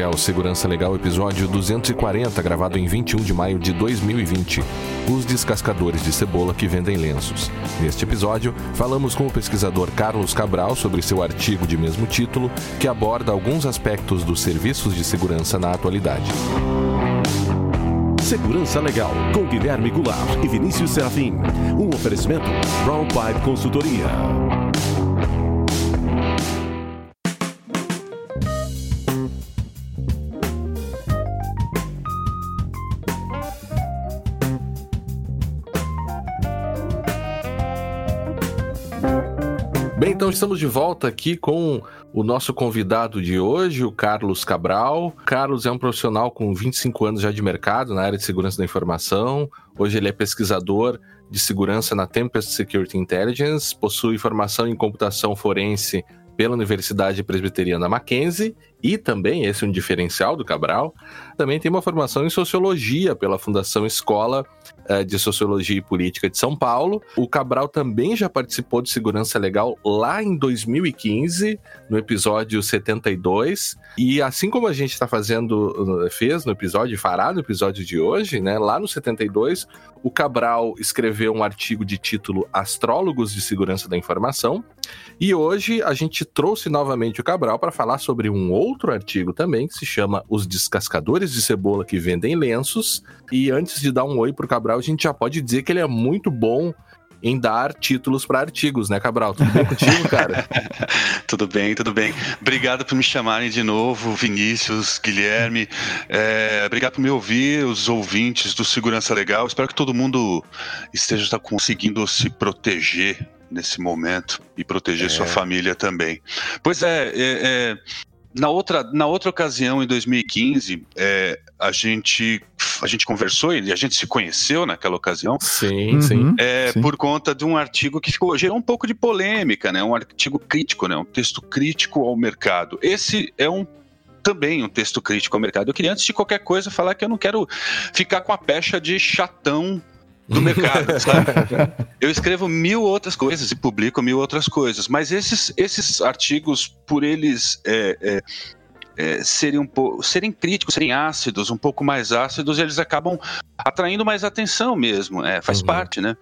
É o Segurança Legal, episódio 240, gravado em 21 de maio de 2020. Os descascadores de cebola que vendem lenços. Neste episódio, falamos com o pesquisador Carlos Cabral sobre seu artigo de mesmo título, que aborda alguns aspectos dos serviços de segurança na atualidade. Segurança Legal, com Guilherme Goulart e Vinícius Serafim. Um oferecimento Brown Pipe Consultoria. Então estamos de volta aqui com o nosso convidado de hoje, o Carlos Cabral. Carlos é um profissional com 25 anos já de mercado na área de segurança da informação. Hoje ele é pesquisador de segurança na Tempest Security Intelligence, possui formação em computação forense pela Universidade Presbiteriana Mackenzie e também, esse é um diferencial do Cabral, também tem uma formação em Sociologia pela Fundação Escola eh, de Sociologia e Política de São Paulo. O Cabral também já participou de Segurança Legal lá em 2015, no episódio 72. E assim como a gente está fazendo, eh, fez no episódio, fará no episódio de hoje, né? Lá no 72, o Cabral escreveu um artigo de título Astrólogos de Segurança da Informação. E hoje a gente trouxe novamente o Cabral para falar sobre um outro artigo também que se chama Os Descascadores de Cebola que Vendem Lenços. E antes de dar um oi pro Cabral, a gente já pode dizer que ele é muito bom em dar títulos para artigos, né, Cabral? Tudo bem contigo, cara? tudo bem, tudo bem. Obrigado por me chamarem de novo, Vinícius, Guilherme. É, obrigado por me ouvir, os ouvintes do Segurança Legal. Espero que todo mundo esteja conseguindo se proteger nesse momento e proteger é. sua família também. Pois é, é, é, na outra, na outra ocasião, em 2015, é, a, gente, a gente conversou e a gente se conheceu naquela ocasião. Sim, uhum, sim, é, sim. Por conta de um artigo que ficou, gerou um pouco de polêmica, né? Um artigo crítico, né? Um texto crítico ao mercado. Esse é um também um texto crítico ao mercado. Eu queria, antes de qualquer coisa, falar que eu não quero ficar com a pecha de chatão do mercado, sabe? Eu escrevo mil outras coisas e publico mil outras coisas, mas esses, esses artigos, por eles é, é, é, serem, um po serem críticos, serem ácidos, um pouco mais ácidos, eles acabam atraindo mais atenção mesmo, é, faz uhum. parte, né?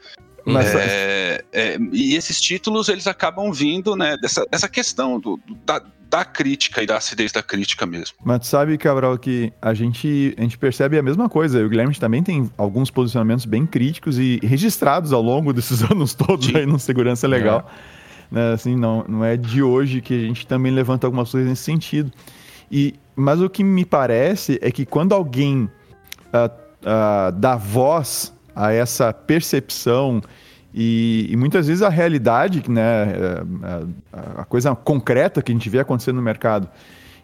Mas, é, é, e esses títulos eles acabam vindo né, dessa, dessa questão do, da, da crítica e da acidez da crítica mesmo. Mas sabe, Cabral, que a gente, a gente percebe a mesma coisa. O Guilherme também tem alguns posicionamentos bem críticos e registrados ao longo desses anos todos Sim. aí no Segurança Legal. É. Né, assim, não, não é de hoje que a gente também levanta algumas coisas nesse sentido. E, mas o que me parece é que quando alguém uh, uh, dá voz a essa percepção e, e, muitas vezes a realidade, né, a, é, é, a, coisa concreta que a gente vê acontecendo no mercado,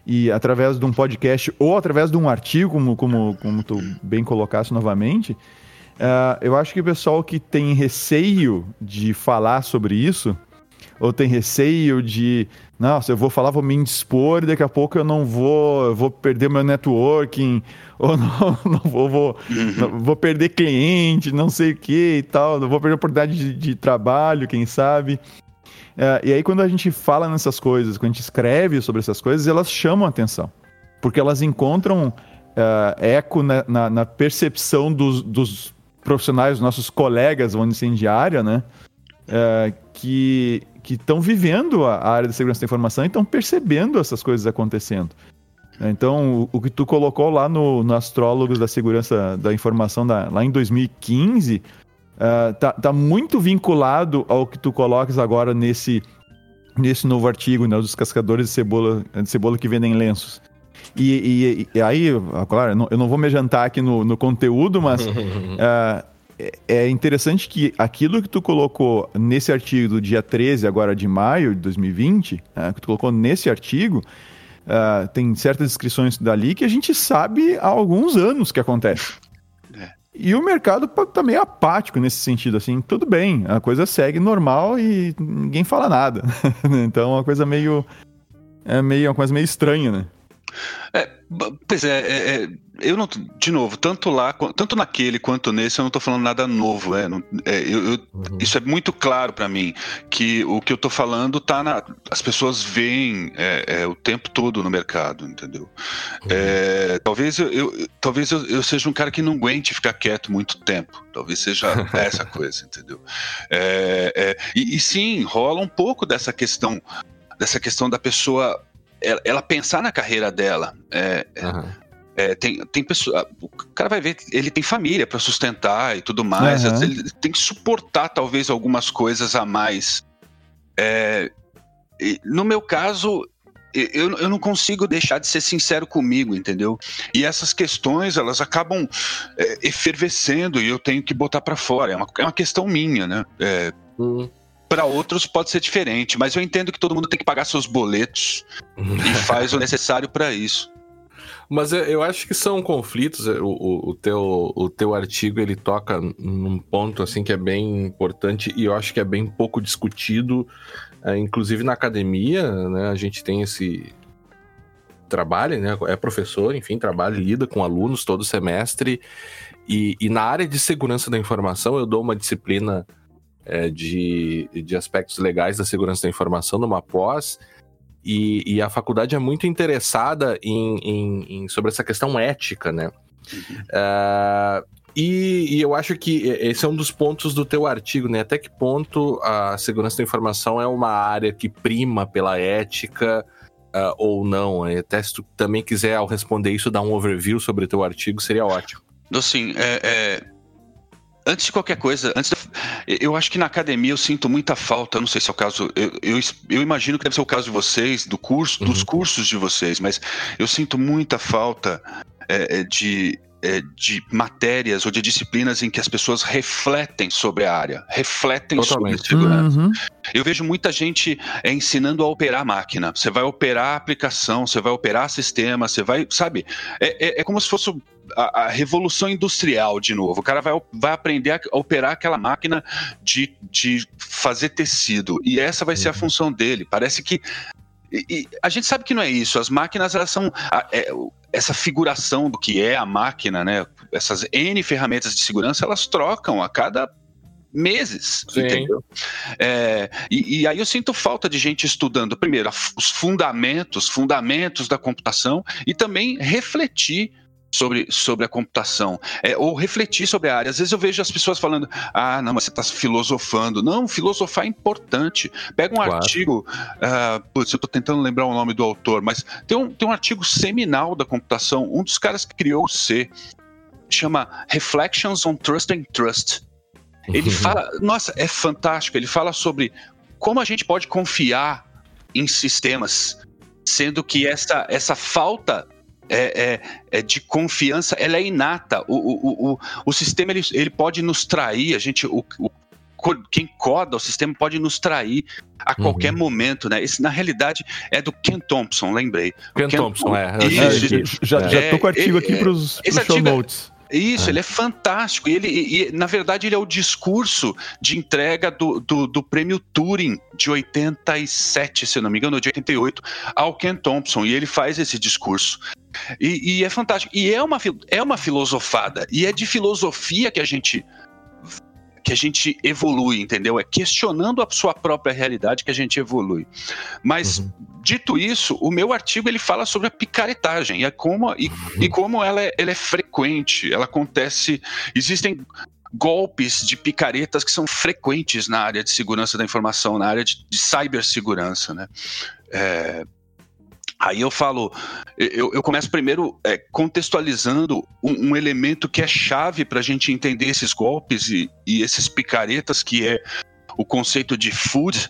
e através de um podcast ou através de um artigo, como, como, como tu bem colocaste novamente, uh, eu acho que o pessoal que tem receio de falar sobre isso, ou tem receio de, nossa, eu vou falar, vou me indispor e daqui a pouco eu não vou, eu vou perder meu networking, ou não, não vou, vou, uhum. não, vou perder cliente, não sei o que e tal, não vou perder oportunidade de, de trabalho, quem sabe. É, e aí, quando a gente fala nessas coisas, quando a gente escreve sobre essas coisas, elas chamam a atenção. Porque elas encontram uh, eco na, na, na percepção dos, dos, profissionais, nossos colegas, vamos dizer, assim, de área, né? Uh, que estão vivendo a, a área da segurança da informação e estão percebendo essas coisas acontecendo. Então, o, o, que tu colocou lá no, no Astrólogos da Segurança da Informação, da, lá em 2015, uh, tá, tá muito vinculado ao que tu colocas agora nesse, nesse novo artigo, né, dos cascadores de cebola, de cebola que vendem lenços. E, e, e aí, claro, eu não, eu não, vou me jantar aqui no, no conteúdo, mas uh, é interessante que aquilo que tu colocou nesse artigo do dia 13, agora de maio de 2020, uh, né, que tu colocou nesse artigo, Uh, tem certas descrições dali que a gente sabe há alguns anos que acontece. É. E o mercado tá meio apático nesse sentido, assim, tudo bem, a coisa segue normal e ninguém fala nada. então é uma coisa meio. É meio uma coisa meio estranha, né? É, pois é, é, é, eu não, de novo, tanto lá, tanto naquele quanto nesse, eu não estou falando nada novo, é, não, é eu, eu, uhum. isso é muito claro para mim que o que eu estou falando tá na, as pessoas veem é, é, o tempo todo no mercado, entendeu? Uhum. É, talvez eu, eu talvez eu, eu, seja um cara que não aguente ficar quieto muito tempo, talvez seja essa coisa, entendeu? E, e sim, rola um pouco dessa questão dessa questão da pessoa ela, ela pensar na carreira dela. É, uhum. é, tem, tem pessoa, o cara vai ver, ele tem família para sustentar e tudo mais. Uhum. Ele tem que suportar talvez algumas coisas a mais. É, no meu caso, eu, eu não consigo deixar de ser sincero comigo, entendeu? E essas questões, elas acabam é, efervescendo e eu tenho que botar para fora. É uma, é uma questão minha, né? É, uhum para outros pode ser diferente, mas eu entendo que todo mundo tem que pagar seus boletos e faz o necessário para isso. Mas eu acho que são conflitos. O, o, o, teu, o teu artigo ele toca num ponto assim que é bem importante e eu acho que é bem pouco discutido, é, inclusive na academia, né? A gente tem esse trabalho, né? É professor, enfim, trabalha, lida com alunos todo semestre e, e na área de segurança da informação eu dou uma disciplina é, de, de aspectos legais da segurança da informação numa pós. E, e a faculdade é muito interessada em, em, em sobre essa questão ética, né? Uhum. Uh, e, e, eu acho que esse é um dos pontos do teu artigo, né? Até que ponto a segurança da informação é uma área que prima pela ética uh, ou não? Até se tu também quiser, ao responder isso, dar um overview sobre o teu artigo, seria ótimo. Sim, é, é, antes de qualquer coisa, antes eu acho que na academia eu sinto muita falta, não sei se é o caso, eu, eu, eu imagino que deve ser o caso de vocês, do curso, uhum. dos cursos de vocês, mas eu sinto muita falta é, é de, é, de matérias ou de disciplinas em que as pessoas refletem sobre a área, refletem Totalmente. sobre segurança. Uhum. Eu vejo muita gente é, ensinando a operar a máquina. Você vai operar a aplicação, você vai operar sistema, você vai, sabe? É, é, é como se fosse a, a, revolução industrial de novo. O cara vai, vai aprender a operar aquela máquina de, de fazer tecido. E essa vai ser a uhum. função dele. Parece que. E, e a gente sabe que não é isso. As máquinas, elas são. A, é, essa figuração do que é a máquina, né? Essas N ferramentas de segurança, elas trocam a cada meses, Sim. entendeu? É, e, e, aí eu sinto falta de gente estudando, primeiro, os fundamentos, fundamentos da computação e também refletir sobre, sobre a computação, é, ou refletir sobre a área. Às vezes eu vejo as pessoas falando, ah, não, mas você está filosofando. Não, filosofar é importante. Pega um claro. artigo, uh, putz, eu estou tentando lembrar o nome do autor, mas tem um, tem um artigo seminal da computação, um dos caras que criou o C, chama Reflections on Trust and Trust. Ele fala, nossa, é fantástico, ele fala sobre como a gente pode confiar em sistemas, sendo que essa, essa falta é, é, é, de confiança, ela é inata. O, o, o, o sistema ele, ele pode nos trair, a gente, o, o quem coda o sistema pode nos trair a uhum. qualquer momento, né? Esse, na realidade, é do Ken Thompson, lembrei. Ken, Ken Thompson, é. Isso, já, já, já tô com o artigo aqui para os show notes. Isso, é. ele é fantástico. E ele, e, na verdade, ele é o discurso de entrega do, do, do, prêmio Turing de 87, se não me engano, de 88, ao Ken Thompson. E ele faz esse discurso. E, e é fantástico. E é uma, é uma filosofada. E é de filosofia que a gente que a gente evolui, entendeu? É questionando a sua própria realidade que a gente evolui. Mas, uhum. dito isso, o meu artigo ele fala sobre a picaretagem e, é como, e, uhum. e como ela é, ela é frequente, ela acontece. Existem golpes de picaretas que são frequentes na área de segurança da informação, na área de, de cibersegurança, né? É, Aí eu falo, eu, eu começo primeiro é, contextualizando um, um, elemento que é chave para a gente entender esses golpes e, e esses picaretas, que é o conceito de food,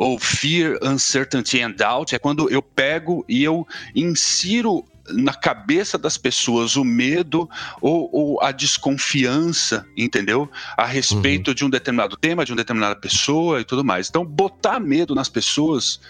ou fear, uncertainty and doubt, é quando eu pego e eu insiro na cabeça das pessoas o medo ou, ou a desconfiança, entendeu? A respeito uhum. de um determinado tema, de uma determinada pessoa e tudo mais. Então, botar medo nas pessoas,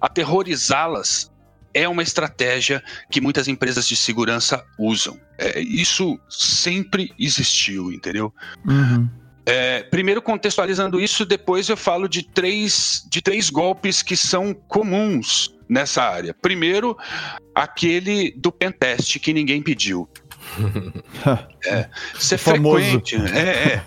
aterrorizá-las, é uma estratégia que muitas empresas de segurança usam. É, isso sempre existiu, entendeu? Uhum. É, primeiro contextualizando isso, depois eu falo de três, de três golpes que são comuns nessa área. Primeiro, aquele do pentest que ninguém pediu. é, ser frequente. É, é.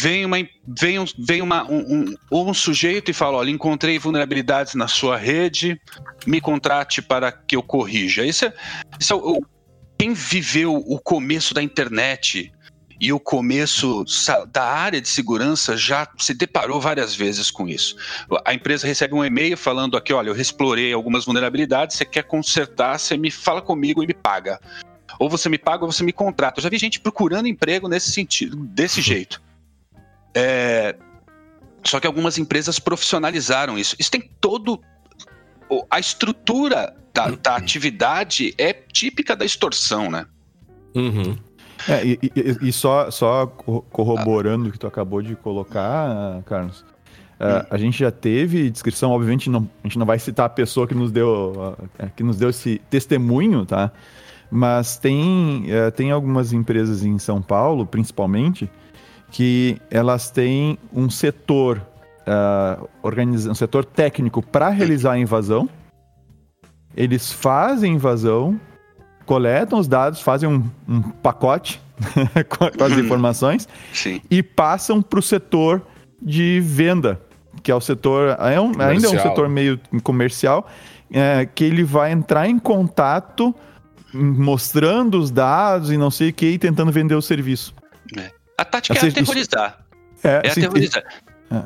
Vem, uma, vem, um, vem uma, um, um, um sujeito e fala: olha, encontrei vulnerabilidades na sua rede, me contrate para que eu corrija. Isso é, isso é quem viveu o começo da internet e o começo da área de segurança já se deparou várias vezes com isso. A empresa recebe um e-mail falando aqui, olha, eu explorei algumas vulnerabilidades, você quer consertar, você me fala comigo e me paga. Ou você me paga ou você me contrata. Eu já vi gente procurando emprego nesse sentido, desse jeito. É... Só que algumas empresas profissionalizaram isso. Isso tem todo. A estrutura da, da atividade é típica da extorsão, né? Uhum. É, e, e, e, só, só corroborando o que tu acabou de colocar, Carlos, uh, a gente já teve descrição, obviamente não, a gente não vai citar a pessoa que nos deu, uh, que nos deu esse testemunho, tá? Mas tem, uh, tem algumas empresas em São Paulo, principalmente, que elas têm um setor, uh, organiza um setor técnico para realizar a invasão. Eles fazem a invasão, coletam os dados, fazem um, um pacote com as uhum. informações Sim. e passam para o setor de venda, que é o setor. É um, ainda é um setor meio comercial, é, que ele vai entrar em contato mostrando os dados e não sei o que, e tentando vender o serviço. É. A tática é aterrorizar. É, é assim, aterrorizar. É.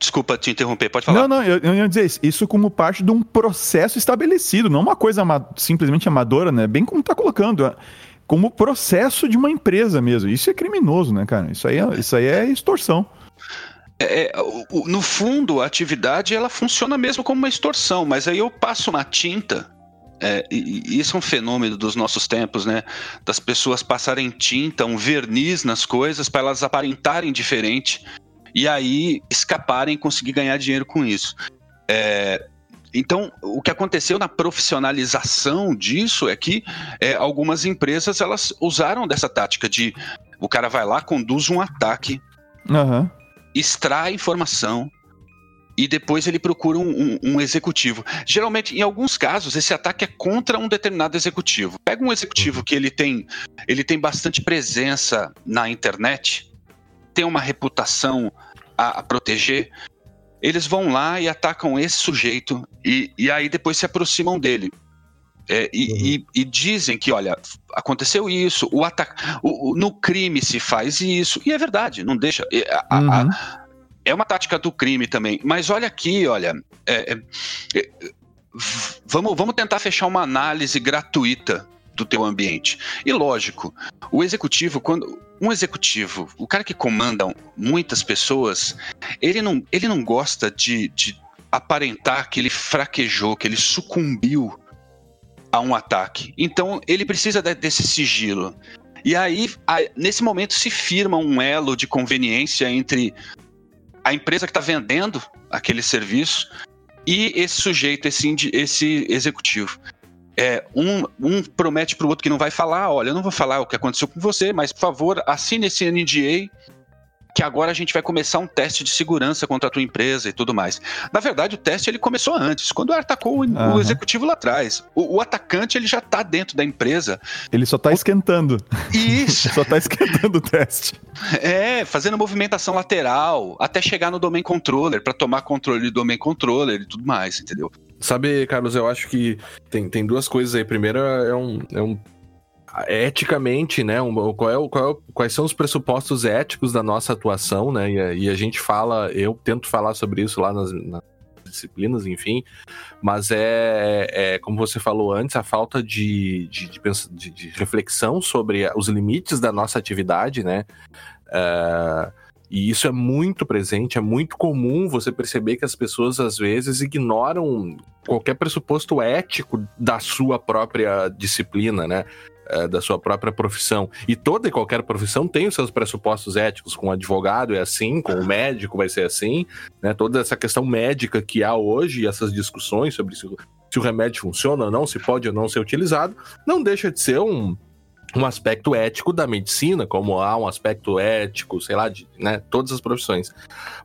Desculpa te interromper, pode falar. Não, não, eu, eu ia dizer isso, isso como parte de um processo estabelecido, não uma coisa ama simplesmente amadora, né? Bem como tá colocando, é, como processo de uma empresa mesmo. Isso é criminoso, né, cara? Isso aí é, isso aí é extorsão. É, é no fundo, a atividade ela funciona mesmo como uma extorsão, mas aí eu passo uma tinta é, e, isso é um fenômeno dos nossos tempos, né? Das pessoas passarem tinta, um verniz nas coisas para elas aparentarem diferente e aí escaparem e conseguir ganhar dinheiro com isso. É, então, o que aconteceu na profissionalização disso é que é, algumas empresas elas usaram dessa tática de o cara vai lá, conduz um ataque, uhum. extrai informação e depois ele procura um, um, um, executivo. Geralmente, em alguns casos, esse ataque é contra um determinado executivo. Pega um executivo uhum. que ele tem, ele tem bastante presença na internet, tem uma reputação a, a proteger, eles vão lá e atacam esse sujeito e, e aí depois se aproximam dele. É, e, uhum. e, e, dizem que, olha, aconteceu isso, o ataque, no crime se faz isso, e é verdade, não deixa. A, uhum. a, é uma tática do crime também, mas olha aqui, olha, é, é, é vamos, vamos tentar fechar uma análise gratuita do teu ambiente. E lógico, o executivo, quando um executivo, o cara que comanda muitas pessoas, ele não, ele não gosta de, de aparentar que ele fraquejou, que ele sucumbiu a um ataque. Então ele precisa desse sigilo. E aí, nesse momento, se firma um elo de conveniência entre a empresa que está vendendo aquele serviço e esse sujeito, esse, esse executivo. É, um, um promete para o outro que não vai falar, olha, eu não vou falar o que aconteceu com você, mas por favor, assine esse NDA que agora a gente vai começar um teste de segurança contra a tua empresa e tudo mais. Na verdade, o teste ele começou antes, quando atacou o, uhum. o executivo lá atrás. O, o, atacante ele já está dentro da empresa. Ele só está esquentando. Isso. só está esquentando o teste. É, fazendo movimentação lateral até chegar no domain controller para tomar controle do domain controller e tudo mais, entendeu? Sabe, Carlos, eu acho que tem, tem duas coisas aí. Primeiro é um, é um eticamente, né? Um, qual é, qual é, quais são os pressupostos éticos da nossa atuação, né? E a, e a gente fala, eu tento falar sobre isso lá nas, nas disciplinas, enfim, mas é, é, como você falou antes, a falta de, de, de, de reflexão sobre os limites da nossa atividade, né? Uh, e isso é muito presente, é muito comum você perceber que as pessoas às vezes ignoram qualquer pressuposto ético da sua própria disciplina, né? É, da sua própria profissão. E toda e qualquer profissão tem os seus pressupostos éticos. Com o advogado é assim, com o médico vai ser assim, né? Toda essa questão médica que há hoje, essas discussões sobre se, se o remédio funciona ou não, se pode ou não ser utilizado, não deixa de ser um, um aspecto ético da medicina, como há um aspecto ético, sei lá, de né, todas as profissões.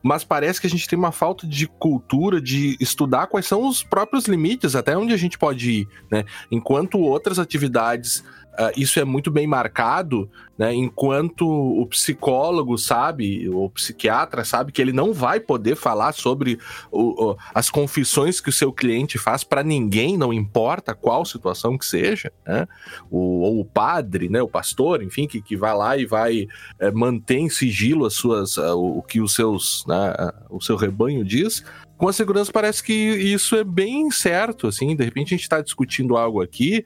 Mas parece que a gente tem uma falta de cultura de estudar quais são os próprios limites, até onde a gente pode ir, né? Enquanto outras atividades Uh, isso é muito bem marcado, né? Enquanto o psicólogo sabe, o psiquiatra sabe que ele não vai poder falar sobre o, o, as confissões que o seu cliente faz para ninguém, não importa qual situação que seja, né? O, ou o padre, né? O pastor, enfim, que, que vai lá e vai é, manter em sigilo as suas, uh, o, que os seus, né? o seu rebanho diz com a segurança parece que isso é bem certo, assim, de repente a gente está discutindo algo aqui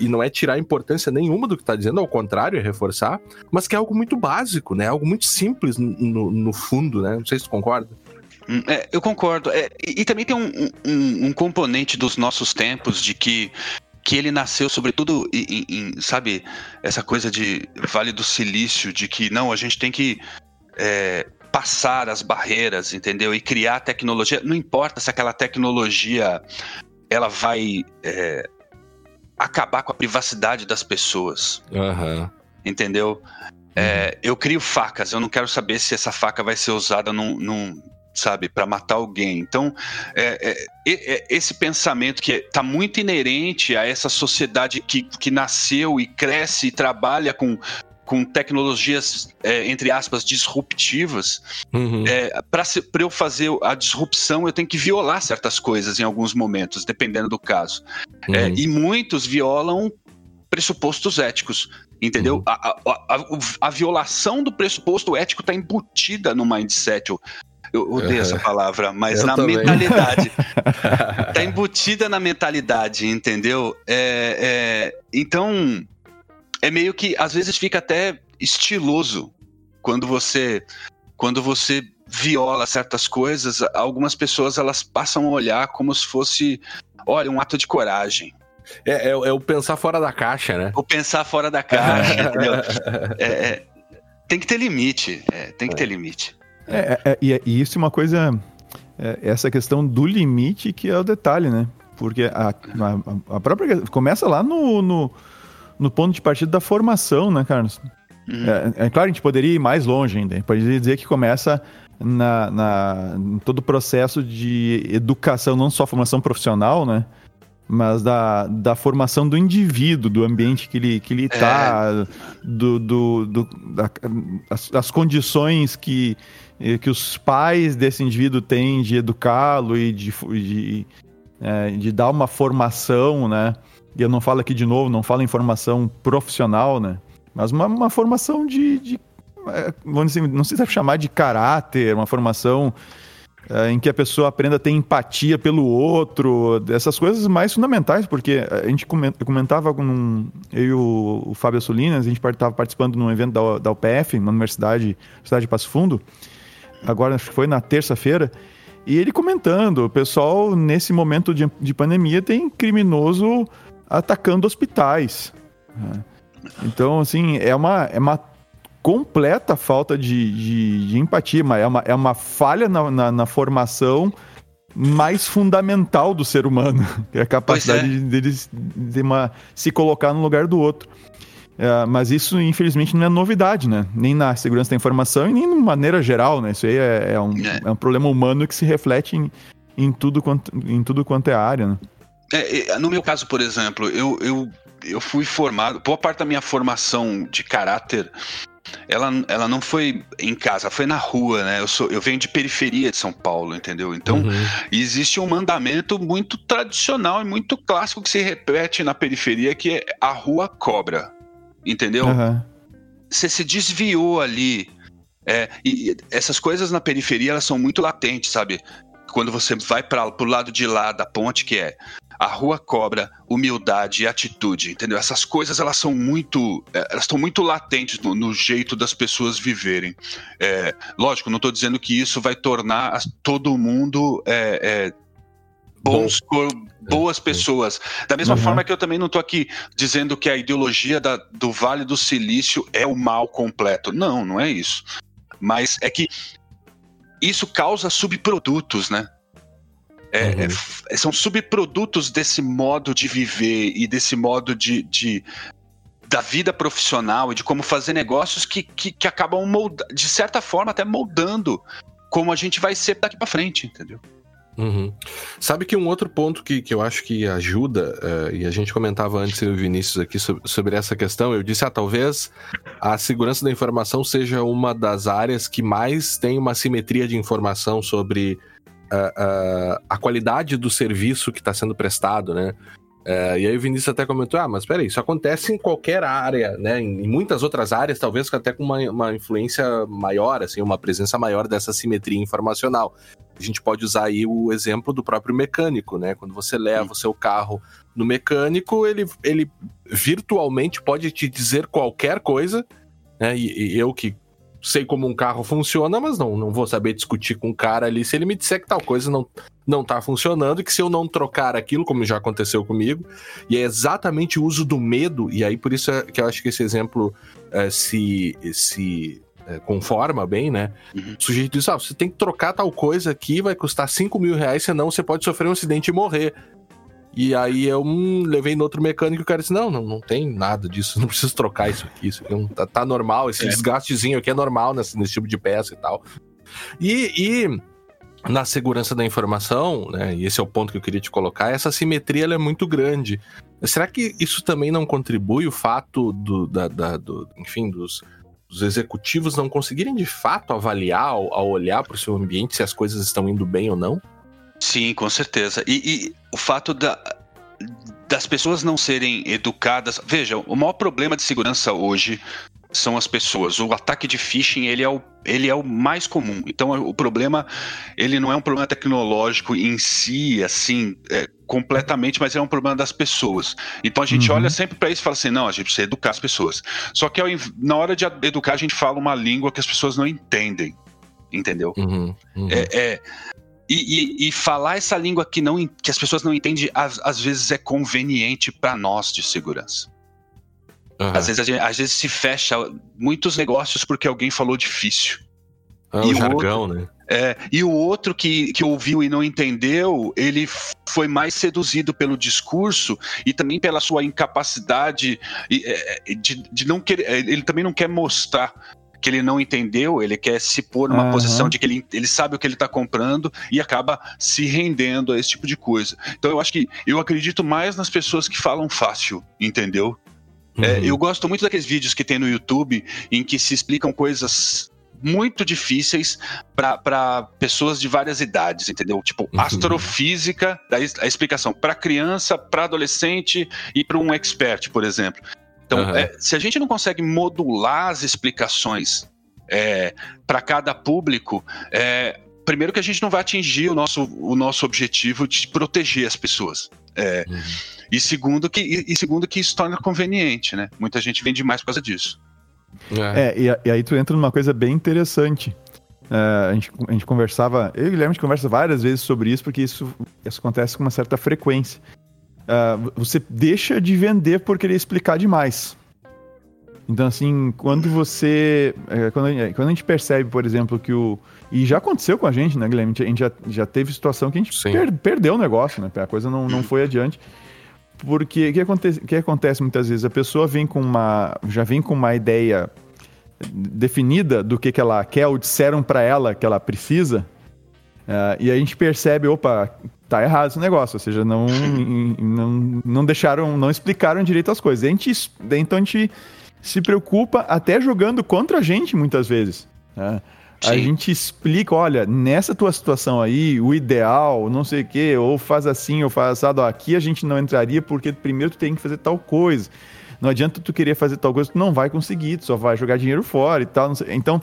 e não é tirar importância nenhuma do que está dizendo, ao contrário, é reforçar, mas que é algo muito básico, né? Algo muito simples no, no fundo, né? Não sei se tu concorda. Hum, é, eu concordo. É, e, e, também tem um, um, um, componente dos nossos tempos de que, que ele nasceu, sobretudo, em, em, sabe, essa coisa de Vale do Silício, de que não, a gente tem que é, passar as barreiras, entendeu? E criar tecnologia. Não importa se aquela tecnologia ela vai é, acabar com a privacidade das pessoas. Uhum. Entendeu? É, eu crio facas, eu não quero saber se essa faca vai ser usada num, num sabe, para matar alguém. Então, é, é, é, esse pensamento que está muito inerente a essa sociedade que, que nasceu e cresce e trabalha com, com tecnologias, é, entre aspas, disruptivas, uhum. é, para eu fazer a disrupção, eu tenho que violar certas coisas em alguns momentos, dependendo do caso. É, uhum. É, e muitos violam pressupostos éticos. Entendeu? Uhum. A, a, a, a, violação do pressuposto ético está embutida no mindset. Eu, eu odeio essa palavra, mas eu na também. mentalidade. Está embutida na mentalidade, entendeu? É, é, então, é meio que às vezes fica até estiloso quando você quando você viola certas coisas, algumas pessoas elas passam a olhar como se fosse, olha, um ato de coragem. É, é, é o pensar fora da caixa, né? O pensar fora da caixa, entendeu? É, é, tem que ter limite, é, tem que ter limite. É, e, e, isso é uma coisa, essa questão do limite que é o detalhe, né? Porque a, a, a própria. Começa lá no, no no ponto de partida da formação, né, Carlos? Uhum. É, é, claro, a gente poderia ir mais longe ainda. A gente poderia dizer que começa na, na, em todo o processo de educação, não só formação profissional, né? Mas da, da formação do indivíduo, do ambiente que ele, que ele tá, é. do, do, do da, as, as, condições que, que os pais desse indivíduo têm de educá-lo e de, de, é, de dar uma formação, né? E eu não falo aqui de novo, não falo em formação profissional, né? Mas uma, uma formação de, de é, vamos dizer, não sei se é chamar de caráter, uma formação é, em que a pessoa aprenda a ter empatia pelo outro, essas coisas mais fundamentais, porque a gente comentava com eu e o, o Fábio Solinas, a gente estava participando num evento da, da UPF, na Universidade, Universidade de Passo Fundo, agora acho que foi na terça-feira, e ele comentando, o pessoal nesse momento de, de pandemia tem criminoso atacando hospitais. Né? Então, assim, é uma, é uma completa falta de, de, de empatia, é uma, é uma falha na, na, na, formação mais fundamental do ser humano, que é a capacidade é. deles de, uma, se colocar no lugar do outro. É, mas isso, infelizmente, não é novidade, né? Nem na segurança da informação e nem de maneira geral, né? Isso aí é, é um, é. é um problema humano que se reflete em, em, tudo, quanto, em tudo quanto é área, né? É, é, no meu caso, por exemplo, eu, eu, eu fui formado, boa parte da minha formação de caráter, ela, ela não foi em casa, foi na rua, né? Eu, sou, eu venho de periferia de São Paulo, entendeu? Então, uhum. existe um mandamento muito tradicional e muito clássico que se repete na periferia, que é a rua cobra, entendeu? Uhum. Você se desviou ali. É, e essas coisas na periferia, elas são muito latentes, sabe? Quando você vai para o lado de lá da ponte, que é a rua cobra humildade e atitude, entendeu? Essas coisas elas são muito, é, elas estão muito latentes no, no, jeito das pessoas viverem. É, lógico, não estou dizendo que isso vai tornar todo mundo é, é, bons, Bom. boas pessoas. Da mesma uhum. forma que eu também não estou aqui dizendo que a ideologia da, do Vale do Silício é o mal completo. Não, não é isso. Mas é que isso causa subprodutos, né? É, uhum. é, são subprodutos desse modo de viver e desse modo de, de da vida profissional e de como fazer negócios que, que, que acabam, molda, de certa forma, até moldando como a gente vai ser daqui para frente, entendeu? Uhum. Sabe que um outro ponto que, que eu acho que ajuda, uh, e a gente comentava antes, eu e o Vinícius aqui, sobre, sobre, essa questão, eu disse, ah, talvez a segurança da informação seja uma das áreas que mais tem uma simetria de informação sobre uh, uh, a qualidade do serviço que está sendo prestado, né? E aí o Vinícius até comentou, ah, mas peraí, isso acontece em qualquer área, né? Em, em muitas outras áreas, talvez até com uma, uma, influência maior, assim, uma presença maior dessa simetria informacional. A gente pode usar aí o exemplo do próprio mecânico, né? Quando você leva Sim. o seu carro no mecânico, ele, ele virtualmente pode te dizer qualquer coisa, né? E, e eu que sei como um carro funciona, mas não, não vou saber discutir com o cara ali se ele me disser que tal coisa não, não tá funcionando e que se eu não trocar aquilo, como já aconteceu comigo, e é exatamente o uso do medo, e aí por isso é que eu acho que esse exemplo é, se, se conforma bem, né? Uhum. O sujeito diz: ah, você tem que trocar tal coisa aqui, vai custar 5 mil reais, senão você pode sofrer um acidente e morrer. E aí eu hum, levei no outro mecânico e o cara disse: não, não, não tem nada disso, não preciso trocar isso aqui. Isso aqui não, tá, tá, normal, esse é. desgastezinho aqui é normal nesse, nesse tipo de peça e tal. E, e, na segurança da informação, né, e esse é o ponto que eu queria te colocar, essa simetria é muito grande. Será que isso também não contribui o fato do, da, da do enfim, dos, dos executivos não conseguirem de fato avaliar ao olhar para o seu ambiente se as coisas estão indo bem ou não? Sim, com certeza. E, e o fato da, das pessoas não serem educadas. Veja, o maior problema de segurança hoje são as pessoas. O ataque de phishing ele é o, ele é o mais comum. Então o problema ele não é um problema tecnológico em si, assim, é, completamente, mas é um problema das pessoas. Então a gente uhum. olha sempre para isso e fala assim, não, a gente precisa educar as pessoas. Só que na hora de educar a gente fala uma língua que as pessoas não entendem, entendeu? Uhum. Uhum. É, é, e, e, e, falar essa língua que, não, que as pessoas não entendem, às, às vezes é conveniente para nós de segurança. Uhum. Às, vezes, gente, às vezes se fecha muitos negócios porque alguém falou difícil. Ah, e o jargão, outro, né? É, e o outro que, que ouviu e não entendeu, ele foi mais seduzido pelo discurso e também pela sua incapacidade de, de, de não querer. Ele também não quer mostrar que ele não entendeu, ele quer se pôr numa uhum. posição de que ele, ele sabe o que ele está comprando e acaba se rendendo a esse tipo de coisa. Então eu acho que eu acredito mais nas pessoas que falam fácil, entendeu? É, uhum. É, eu gosto muito daqueles vídeos que tem no YouTube em que se explicam coisas muito difíceis para pessoas de várias idades, entendeu? Tipo, uhum. astrofísica, a explicação para criança, para adolescente e para um expert, por exemplo. Então, uhum. é, se a gente não consegue modular as explicações é, para cada público, é, primeiro que a gente não vai atingir o nosso, o nosso objetivo de proteger as pessoas. É, uhum. E, segundo que, e, e, segundo que isso torna conveniente, né? Muita gente vende mais por causa disso. É, e, e, aí tu entra numa coisa bem interessante. Uh, a, gente, a gente conversava, eu e o Guilherme a gente conversa várias vezes sobre isso, porque isso, isso acontece com uma certa frequência uh, você deixa de vender por querer explicar demais. Então, assim, quando você. É, quando, a, quando, a gente percebe, por exemplo, que o. E já aconteceu com a gente, né, Guilherme? A gente já, já teve situação que a gente per, perdeu o negócio, né? A coisa não, não foi adiante. Porque o que acontece, que acontece muitas vezes? A pessoa vem com uma. já vem com uma ideia definida do que, que ela quer, ou disseram para ela que ela precisa. Uh, e a gente percebe, opa, tá errado esse negócio, ou seja, não, não, não deixaram, não explicaram direito as coisas. A gente, então a gente se preocupa até jogando contra a gente muitas vezes. Né? A gente explica, olha, nessa tua situação aí, o ideal, não sei o quê, ou faz assim, ou faz assado, aqui a gente não entraria porque primeiro tu tem que fazer tal coisa. Não adianta tu querer fazer tal coisa, tu não vai conseguir, tu só vai jogar dinheiro fora e tal. Então,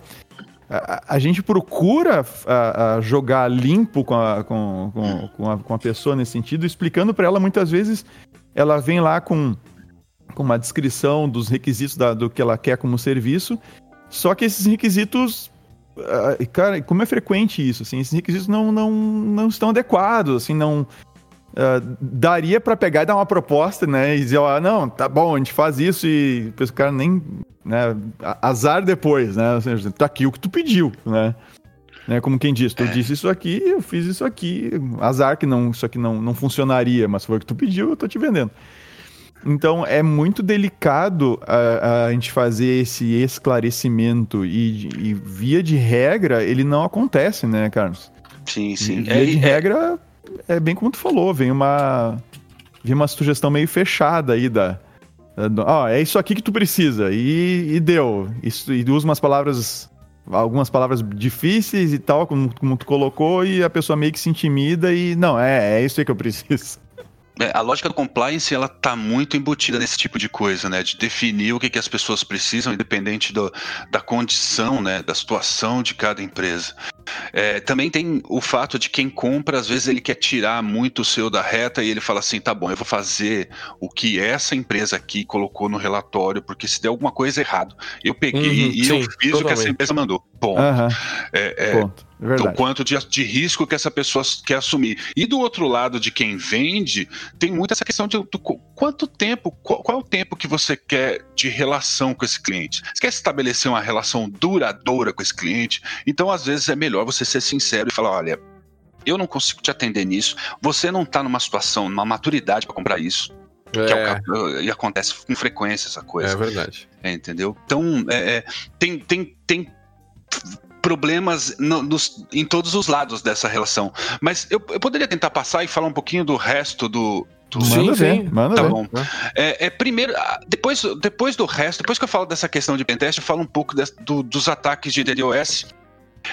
a, a gente procura a, a jogar limpo com a, com, com, com, a, com a pessoa nesse sentido, explicando para ela muitas vezes, ela vem lá com, com uma descrição dos requisitos da, do que ela quer como serviço, só que esses requisitos cara, como é frequente isso, assim, esses requisitos não, não, não estão adequados, assim, não, Uh, daria para pegar e dar uma proposta, né? E dizer, ó, não, tá bom, a gente faz isso e o cara nem. Né, azar depois, né? Ou seja, tá aqui o que tu pediu, né? né? Como quem diz, tu é. disse isso aqui, eu fiz isso aqui. Azar que não, isso aqui não, não funcionaria, mas foi o que tu pediu, eu tô te vendendo. Então é muito delicado a, a gente fazer esse esclarecimento e, e, via de regra ele não acontece, né, Carlos? Sim, sim. Via é, de é... regra é bem como tu falou, vem uma vem uma sugestão meio fechada aí da ó, é isso aqui que tu precisa e, e deu. Isso, e usa umas palavras algumas palavras difíceis e tal, como, como tu colocou, e a pessoa meio que se intimida e não, é, é isso aí que eu preciso. É, a lógica do compliance ela está muito embutida nesse tipo de coisa, né? De definir o que, que as pessoas precisam, independente do, da condição, né? Da situação de cada empresa. É, também tem o fato de quem compra, às vezes ele quer tirar muito o seu da reta e ele fala assim: tá bom, eu vou fazer o que essa empresa aqui colocou no relatório, porque se der alguma coisa errado, eu peguei uhum, e sim, eu fiz totalmente. o que essa empresa mandou. Ponto. Uhum. É, é, Ponto. Verdade. O quanto de, de, risco que essa pessoa quer assumir. E do outro lado de quem vende, tem muito essa questão de, de quanto tempo, qual, qual, é o tempo que você quer de relação com esse cliente? Você quer estabelecer uma relação duradoura com esse cliente? Então, às vezes, é melhor você ser sincero e falar: olha, eu não consigo te atender nisso, você não está numa situação, numa maturidade para comprar isso. É. É o, e acontece com frequência essa coisa. É verdade. É, entendeu? Então, é, é tem, tem, tem problemas no, nos, em todos os lados dessa relação. Mas eu, eu, poderia tentar passar e falar um pouquinho do resto do. Manda sim, ver, manda tá ver. bom. É, é, primeiro, ah, depois, depois do resto, depois que eu falo dessa questão de pentest, eu falo um pouco de, do, dos ataques de DDoS.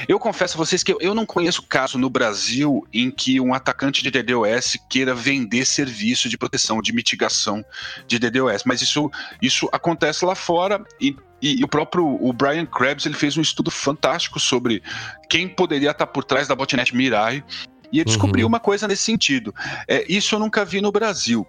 Eu confesso a vocês que eu, eu não conheço caso no Brasil em que um atacante de DDoS queira vender serviço de proteção, de mitigação de DDoS, mas isso, isso acontece lá fora e e, e, o próprio o Brian Krebs ele fez um estudo fantástico sobre quem poderia estar por trás da botnet Mirai e ele descobriu uhum. uma coisa nesse sentido. É, isso eu nunca vi no Brasil.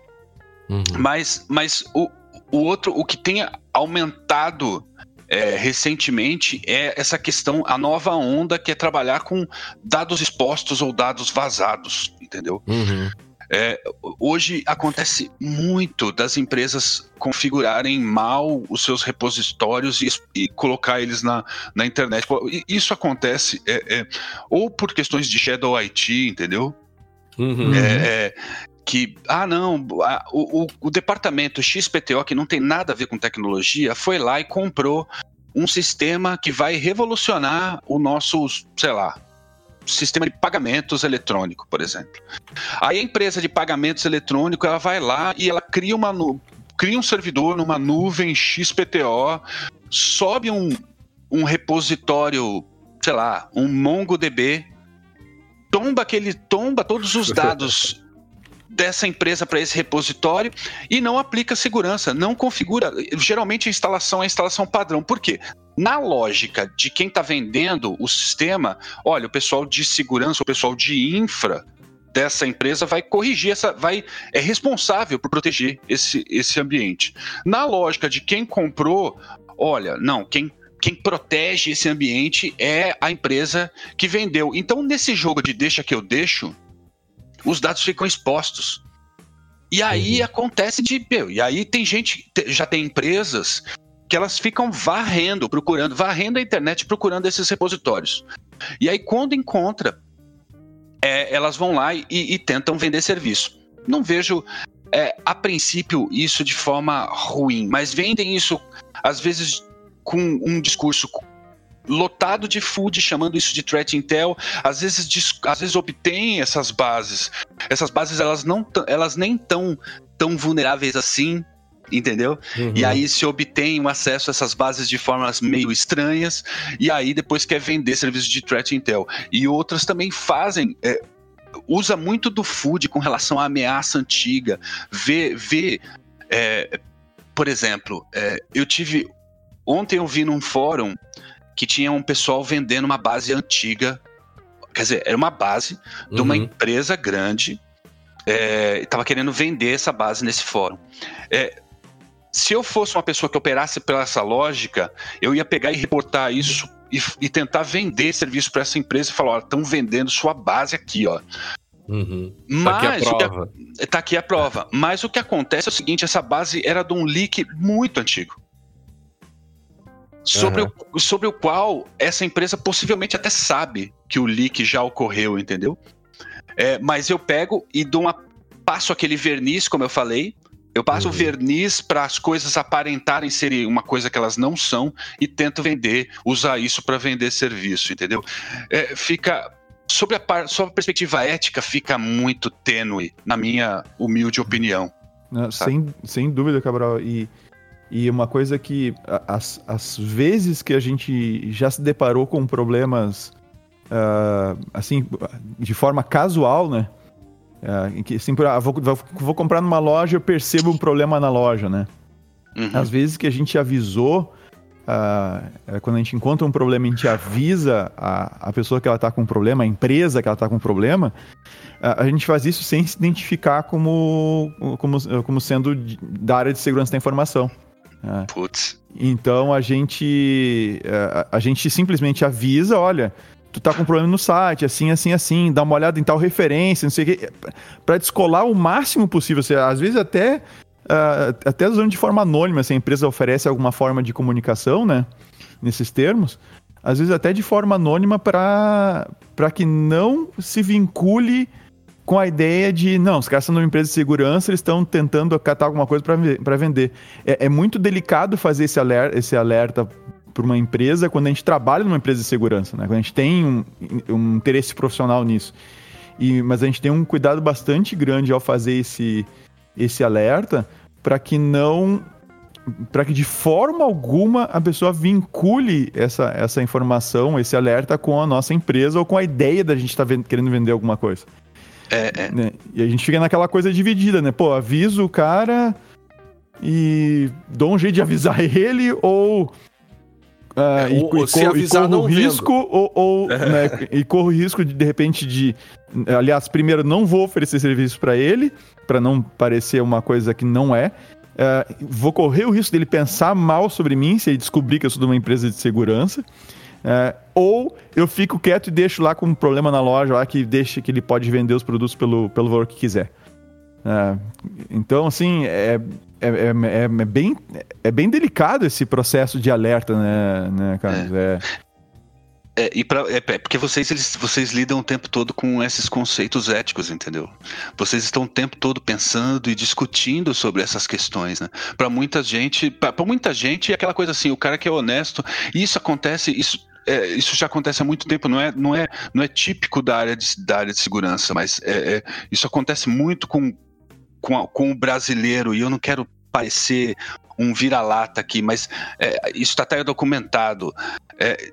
Uhum. Mas, mas o, o outro, o que tem aumentado é, recentemente é essa questão, a nova onda que é trabalhar com dados expostos ou dados vazados, entendeu? Uhum. É, hoje acontece muito das empresas configurarem mal os seus repositórios e, e colocar eles na, na internet. Isso acontece é, é, ou por questões de Shadow IT, entendeu? Uhum. É, é, que, ah, não, a, o, o, departamento XPTO, que não tem nada a ver com tecnologia, foi lá e comprou um sistema que vai revolucionar o nosso, sei lá, sistema de pagamentos eletrônico, por exemplo. Aí a empresa de pagamentos eletrônico ela vai lá e ela cria uma cria um servidor numa nuvem XPTO, sobe um, um repositório, sei lá, um MongoDB, tomba aquele tomba todos os dados dessa empresa para esse repositório e não aplica segurança, não configura. Geralmente a instalação é a instalação padrão. Por quê? Na lógica de quem está vendendo o sistema, olha, o pessoal de segurança, o pessoal de infra dessa empresa vai corrigir essa, vai é responsável por proteger esse, esse ambiente. Na lógica de quem comprou, olha, não, quem quem protege esse ambiente é a empresa que vendeu. Então, nesse jogo de deixa que eu deixo, os dados ficam expostos. E aí uhum. acontece de. Meu, e aí tem gente, já tem empresas que elas ficam varrendo, procurando, varrendo a internet procurando esses repositórios. E aí, quando encontra, é, elas vão lá e, e, tentam vender serviço. Não vejo, é, a princípio, isso de forma ruim, mas vendem isso, às vezes, com um discurso lotado de food, chamando isso de threat intel, às vezes, às vezes obtém essas bases. Essas bases elas não elas nem tão tão vulneráveis assim, entendeu? Uhum. E aí se obtém um acesso a essas bases de formas meio estranhas, e aí depois quer vender serviços de threat intel. E outras também fazem. É, usa muito do food com relação à ameaça antiga. Vê, vê é, por exemplo, é, eu tive. Ontem eu vi num fórum que tinha um pessoal vendendo uma base antiga. Quer dizer, era uma base de uma uhum. empresa grande. Estava é, querendo vender essa base nesse fórum. É, se eu fosse uma pessoa que operasse pela essa lógica, eu ia pegar e reportar isso e, e tentar vender serviço para essa empresa e falar: ó, estão vendendo sua base aqui, ó. Uhum. Mas tá aqui a prova. Que, tá aqui a prova. Mas o que acontece é o seguinte: essa base era de um leak muito antigo. Sobre, uhum. o, sobre o qual essa empresa possivelmente até sabe que o leak já ocorreu, entendeu? É, mas eu pego e dou uma, passo aquele verniz, como eu falei, Eu passo uhum. verniz para as coisas aparentarem ser uma coisa que elas não são e tento vender, usar isso para vender serviço, entendeu? É, fica sobre a, sobre a perspectiva ética fica muito tênue, na minha humilde opinião. sem, sem dúvida, Cabral. E, e uma coisa que as, as vezes que a gente já se deparou com problemas uh, assim, de forma casual, né? Uh, que, assim, ah, vou, vou, comprar numa loja, eu percebo um problema na loja, né? Uhum. Às vezes que a gente avisou, uh, quando a gente encontra um problema, a gente avisa a, a pessoa que ela está com um problema, a empresa que ela está com um problema, a gente faz isso sem se identificar como, como, como sendo da área de segurança da informação. Putz. Então a gente, a gente simplesmente avisa, olha, tu tá com problema no site, assim, assim, assim, dá uma olhada em tal referência, não sei o quê, para descolar o máximo possível. Assim, às vezes até, uh, até usando de forma anônima, se a empresa oferece alguma forma de comunicação, né, nesses termos, às vezes até de forma anônima para que não se vincule com a ideia de, não, os caras são uma empresa de segurança, eles estão tentando catar alguma coisa para vender. É, é, muito delicado fazer esse alerta, esse alerta para uma empresa quando a gente trabalha numa empresa de segurança, né? Quando a gente tem um, um interesse profissional nisso. E, mas a gente tem um cuidado bastante grande ao fazer esse, esse alerta para que não para que de forma alguma a pessoa vincule essa, essa informação, esse alerta com a nossa empresa ou com a ideia da gente estar tá querendo vender alguma coisa. É, é. Né? E a gente fica naquela coisa dividida, né? Pô, aviso o cara e dou um jeito de avisar ele ou Uh, e, ou, e, se avisar, e corro não risco ou, ou é. né, e corro risco de de repente de aliás primeiro não vou oferecer serviço para ele para não parecer uma coisa que não é uh, vou correr o risco dele pensar mal sobre mim se ele descobrir que eu sou de uma empresa de segurança uh, ou eu fico quieto e deixo lá com um problema na loja lá que deixa que ele pode vender os produtos pelo, pelo valor que quiser então assim é, é, é, é, é, bem, é bem delicado esse processo de alerta, né, né Carlos? É. É, e pra, é, é, porque vocês, eles, vocês lidam o tempo todo com esses conceitos éticos, entendeu? Vocês estão o tempo todo pensando e discutindo sobre essas questões, né? Para muita gente, para muita gente é aquela coisa assim, o cara que é honesto, e isso acontece, isso, é, isso já acontece há muito tempo, não é, não é, não é típico da área de, da área de segurança, mas é, é isso acontece muito com, com, a, com o brasileiro, e eu não quero parecer um vira-lata aqui, mas é, isso está até documentado. É,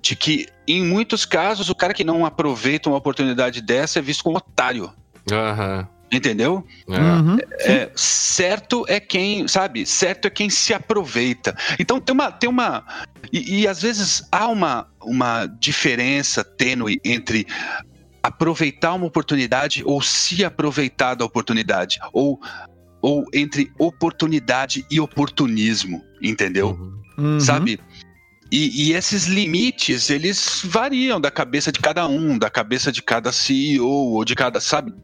de que, em muitos casos, o cara que não aproveita uma oportunidade dessa é visto como otário. Uhum. Entendeu? É. Uhum, é, certo é quem, sabe? Certo é quem se aproveita. Então tem uma. Tem uma e, e às vezes há uma, uma diferença tênue entre aproveitar uma oportunidade ou se aproveitar da oportunidade, ou, ou entre oportunidade e oportunismo, entendeu? Uhum. uhum. Sabe? E, e, esses limites, eles variam da cabeça de cada um, da cabeça de cada CEO, ou de cada, sabe?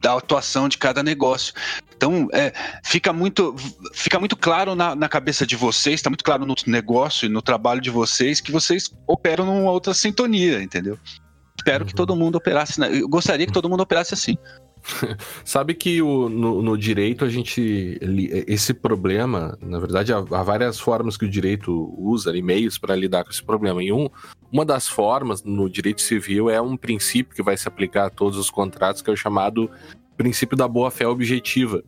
Da atuação de cada negócio. Então, é, fica, muito, fica muito claro na, na cabeça de vocês, está muito claro no negócio e no trabalho de vocês, que vocês operam numa outra sintonia, entendeu? Espero que todo mundo operasse. Eu gostaria que todo mundo operasse assim. Sabe que o, no, no, direito a gente. Esse problema, na verdade, há, há várias formas que o direito usa, e-mails, para lidar com esse problema. E um, uma das formas no direito civil é um princípio que vai se aplicar a todos os contratos, que é o chamado princípio da boa-fé objetiva.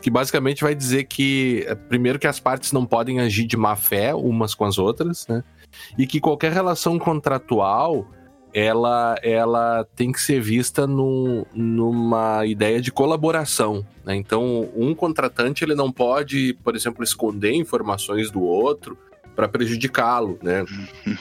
Que basicamente vai dizer que, primeiro, que as partes não podem agir de má fé umas com as outras, né? E que qualquer relação contratual ela, ela tem que ser vista no, numa ideia de colaboração. Né? Então, um contratante ele não pode, por exemplo, esconder informações do outro para prejudicá-lo, né?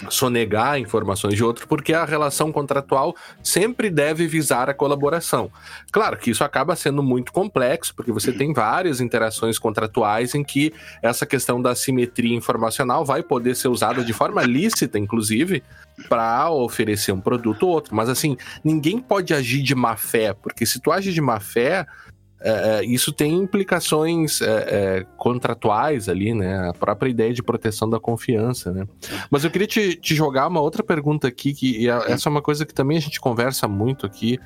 Sonegar informações de outro, porque a relação contratual sempre deve visar a colaboração. Claro que isso acaba sendo muito complexo, porque você tem várias interações contratuais em que essa questão da simetria informacional vai poder ser usada de forma lícita, inclusive, para oferecer um produto ou outro. Mas assim, ninguém pode agir de má fé, porque se tu age de má fé, é, é, isso tem implicações é, é, contratuais ali, né? A própria ideia de proteção da confiança, né? Mas eu queria te, te jogar uma outra pergunta aqui, que essa é uma coisa que também a gente conversa muito aqui,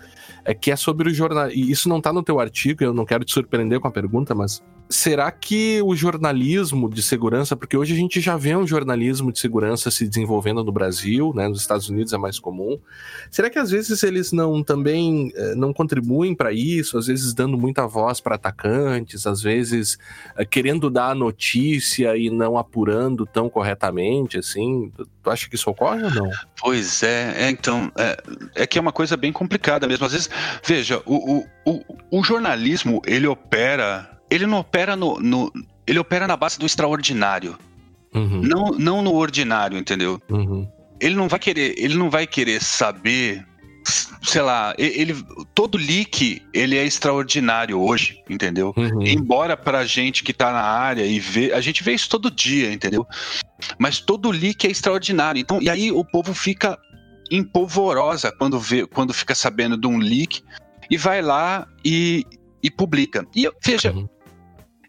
é que é sobre o jornal. E isso não está no teu artigo, eu não quero te surpreender com a pergunta, mas será que o jornalismo de segurança, porque hoje a gente já vê um jornalismo de segurança se desenvolvendo no Brasil, né? Nos Estados Unidos é mais comum. Será que às vezes eles não também eh, não contribuem para isso, às vezes dando muita voz para atacantes, às vezes eh, querendo dar a notícia e não apurando tão corretamente, assim? Tu acha que isso ocorre ou não? Pois é, é então, é, é, que é uma coisa bem complicada mesmo. Às vezes, veja, o, o, o, o jornalismo, ele opera ele não opera no, no, ele opera na base do extraordinário. Uhum. Não, não no ordinário, entendeu? Uhum. Ele não vai querer, ele não vai querer saber, sei lá, ele todo leak, ele é extraordinário hoje, entendeu? Uhum. Embora pra gente que tá na área e vê, a gente vê isso todo dia, entendeu? Mas todo leak é extraordinário. Então, e aí o povo fica empolvorosa quando vê, quando fica sabendo de um leak e vai lá e, e publica. E veja, uhum.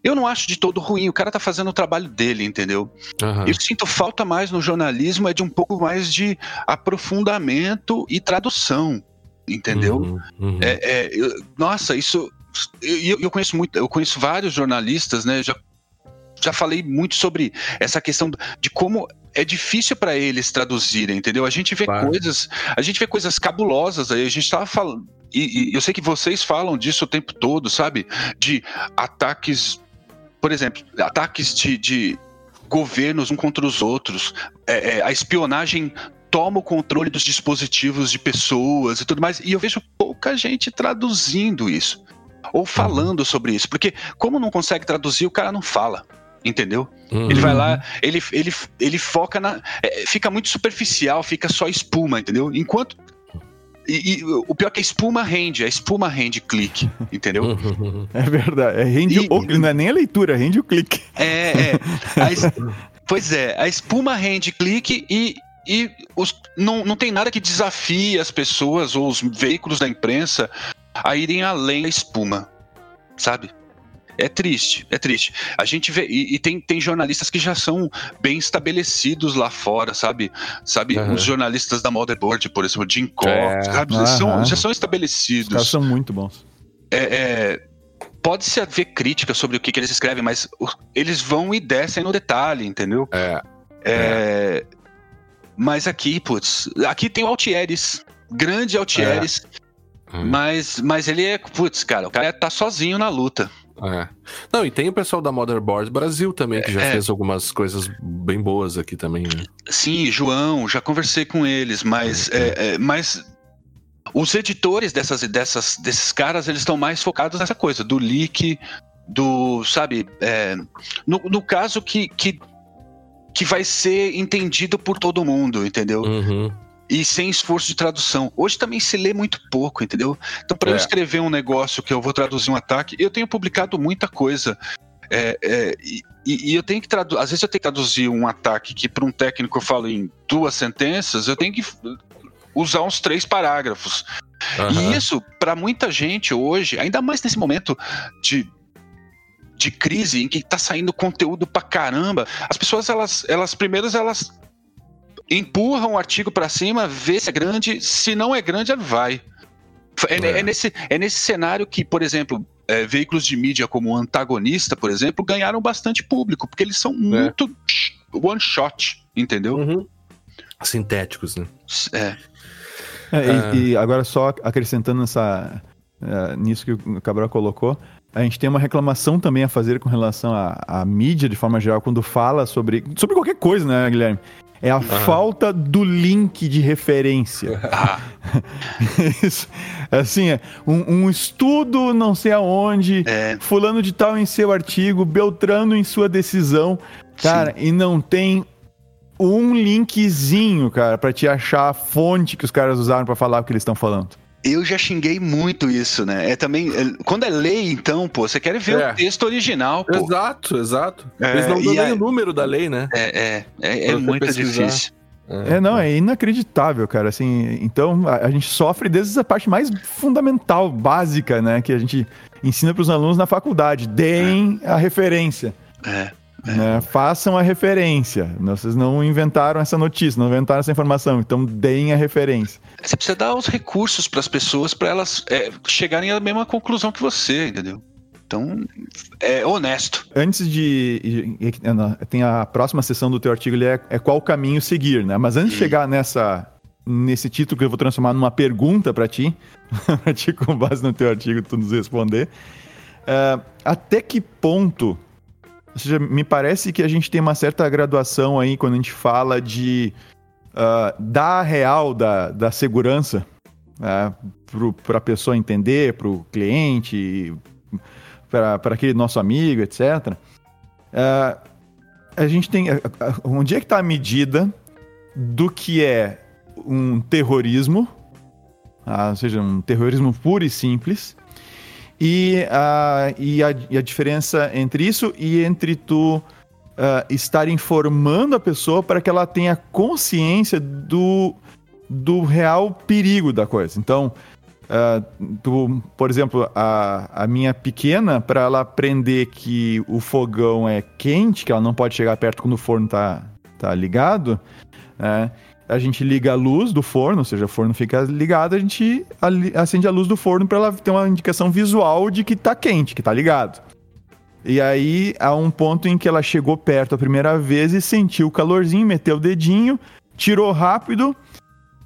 Eu não acho de todo ruim, o cara tá fazendo o trabalho dele, entendeu? Uhum. Eu sinto falta mais no jornalismo é de um pouco mais de aprofundamento e tradução, entendeu? Uhum, uhum. É, é, eu, nossa, isso. Eu, eu, conheço muito, eu conheço vários jornalistas, né? Já, já falei muito sobre essa questão de como é difícil para eles traduzirem, entendeu? A gente vê claro. coisas, a gente vê coisas cabulosas aí. A gente tava falando, e, e eu sei que vocês falam disso o tempo todo, sabe? De ataques por exemplo, ataques de, de governos um contra os outros, é, é, a espionagem toma o controle dos dispositivos de pessoas e tudo mais, e eu vejo pouca gente traduzindo isso ou falando sobre isso, porque como não consegue traduzir, o cara não fala. Entendeu? Uhum. Ele vai lá, ele, ele, ele foca na. É, fica muito superficial, fica só espuma, entendeu? Enquanto e, e, o pior é que a espuma rende, a espuma rende clique, entendeu? É verdade, é, rende e, o, não é nem a leitura, rende o clique. É, é. A, pois é, a espuma rende clique e, e os, não, não tem nada que desafie as pessoas ou os veículos da imprensa a irem além da espuma, sabe? É triste, é triste. A gente vê, e, e, tem, tem jornalistas que já são bem estabelecidos lá fora, sabe? Sabe, uhum. os jornalistas da Motherboard, por exemplo, Jim Cox, é. sabe? Uhum. São, já são estabelecidos. Os são muito bons. É, é, Pode-se haver crítica sobre o que, que eles escrevem, mas eles vão e descem no detalhe, entendeu? É. é. é. Mas aqui, putz, aqui tem o Altieres, grande Altieres. É. Hum. Mas, mas ele é, putz, cara, o cara tá sozinho na luta. É. Não, e tem o pessoal da Motherboard Brasil também, que já é, fez algumas coisas bem boas aqui também. Né? Sim, João, já conversei com eles, mas, é, é, mas os editores dessas, dessas, desses caras, eles estão mais focados nessa coisa, do leak, do, sabe, é, no, no caso que, que, que vai ser entendido por todo mundo, entendeu? Uhum e sem esforço de tradução. Hoje também se lê muito pouco, entendeu? Então, para é. eu escrever um negócio que eu vou traduzir um ataque, eu tenho publicado muita coisa. É, é, e, e, eu tenho que traduzir. Às vezes eu tenho que traduzir um ataque que para um técnico eu falo em duas sentenças, eu tenho que usar uns três parágrafos. Uhum. E isso, para muita gente hoje, ainda mais nesse momento de de crise em que está saindo conteúdo pra caramba, as pessoas elas, elas primeiras elas empurra um artigo para cima, vê se é grande, se não é grande, vai. É, é. é nesse, é nesse cenário que, por exemplo, é, veículos de mídia como o Antagonista, por exemplo, ganharam bastante público, porque eles são é. muito one shot, entendeu? Uhum. Sintéticos, né? É. é e, ah. e, agora só acrescentando nessa, uh, nisso que o Cabral colocou, a gente tem uma reclamação também a fazer com relação à, à mídia de forma geral quando fala sobre sobre qualquer coisa, né, Guilherme? É a uhum. falta do link de referência. Ah. Isso, assim, é um, um, estudo não sei aonde, é. fulano de tal em seu artigo, Beltrano em sua decisão, cara, Sim. e não tem um linkzinho, cara, para te achar a fonte que os caras usaram para falar o que eles estão falando. Eu já xinguei muito isso, né? É também. É, quando é lei, então, pô, você quer ver é. o texto original, pô. Exato, exato. É, Eles não dão nem o número da lei, né? É, é. É, é muito pesquisar. difícil. É, é, não, é inacreditável, cara. Assim, então a, a, gente sofre desde a parte mais fundamental, básica, né? Que a gente ensina para os alunos na faculdade. Deem a referência. É. É. Né? Façam a referência. Vocês não inventaram essa notícia, não inventaram essa informação, então deem a referência. Você precisa dar os recursos para as pessoas para elas é, chegarem à mesma conclusão que você, entendeu? Então, é honesto. Antes de. Tem a próxima sessão do teu artigo, ele é, é qual caminho seguir, né? Mas antes de chegar nessa, nesse título que eu vou transformar numa pergunta para ti, para ti, com base no teu artigo, tu nos responder. Uh, até que ponto ou seja, me parece que a gente tem uma certa graduação aí quando a gente fala de uh, dar a real da, da segurança uh, para a pessoa entender, para o cliente, para aquele nosso amigo, etc. Uh, ah, a gente tem. Onde é que está a medida do que é um terrorismo, ou seja, um terrorismo puro e simples, e, uh, e, a, e a diferença entre isso e entre tu uh, estar informando a pessoa para que ela tenha consciência do, do real perigo da coisa. Então, uh, tu, por exemplo, a, a minha pequena, para ela aprender que o fogão é quente, que ela não pode chegar perto quando o forno está tá ligado, né? A gente liga a luz do forno, ou seja, o forno fica ligado, a gente acende a luz do forno para ela ter uma indicação visual de que tá quente, que tá ligado. E aí há um ponto em que ela chegou perto a primeira vez e sentiu o calorzinho, meteu o dedinho, tirou rápido,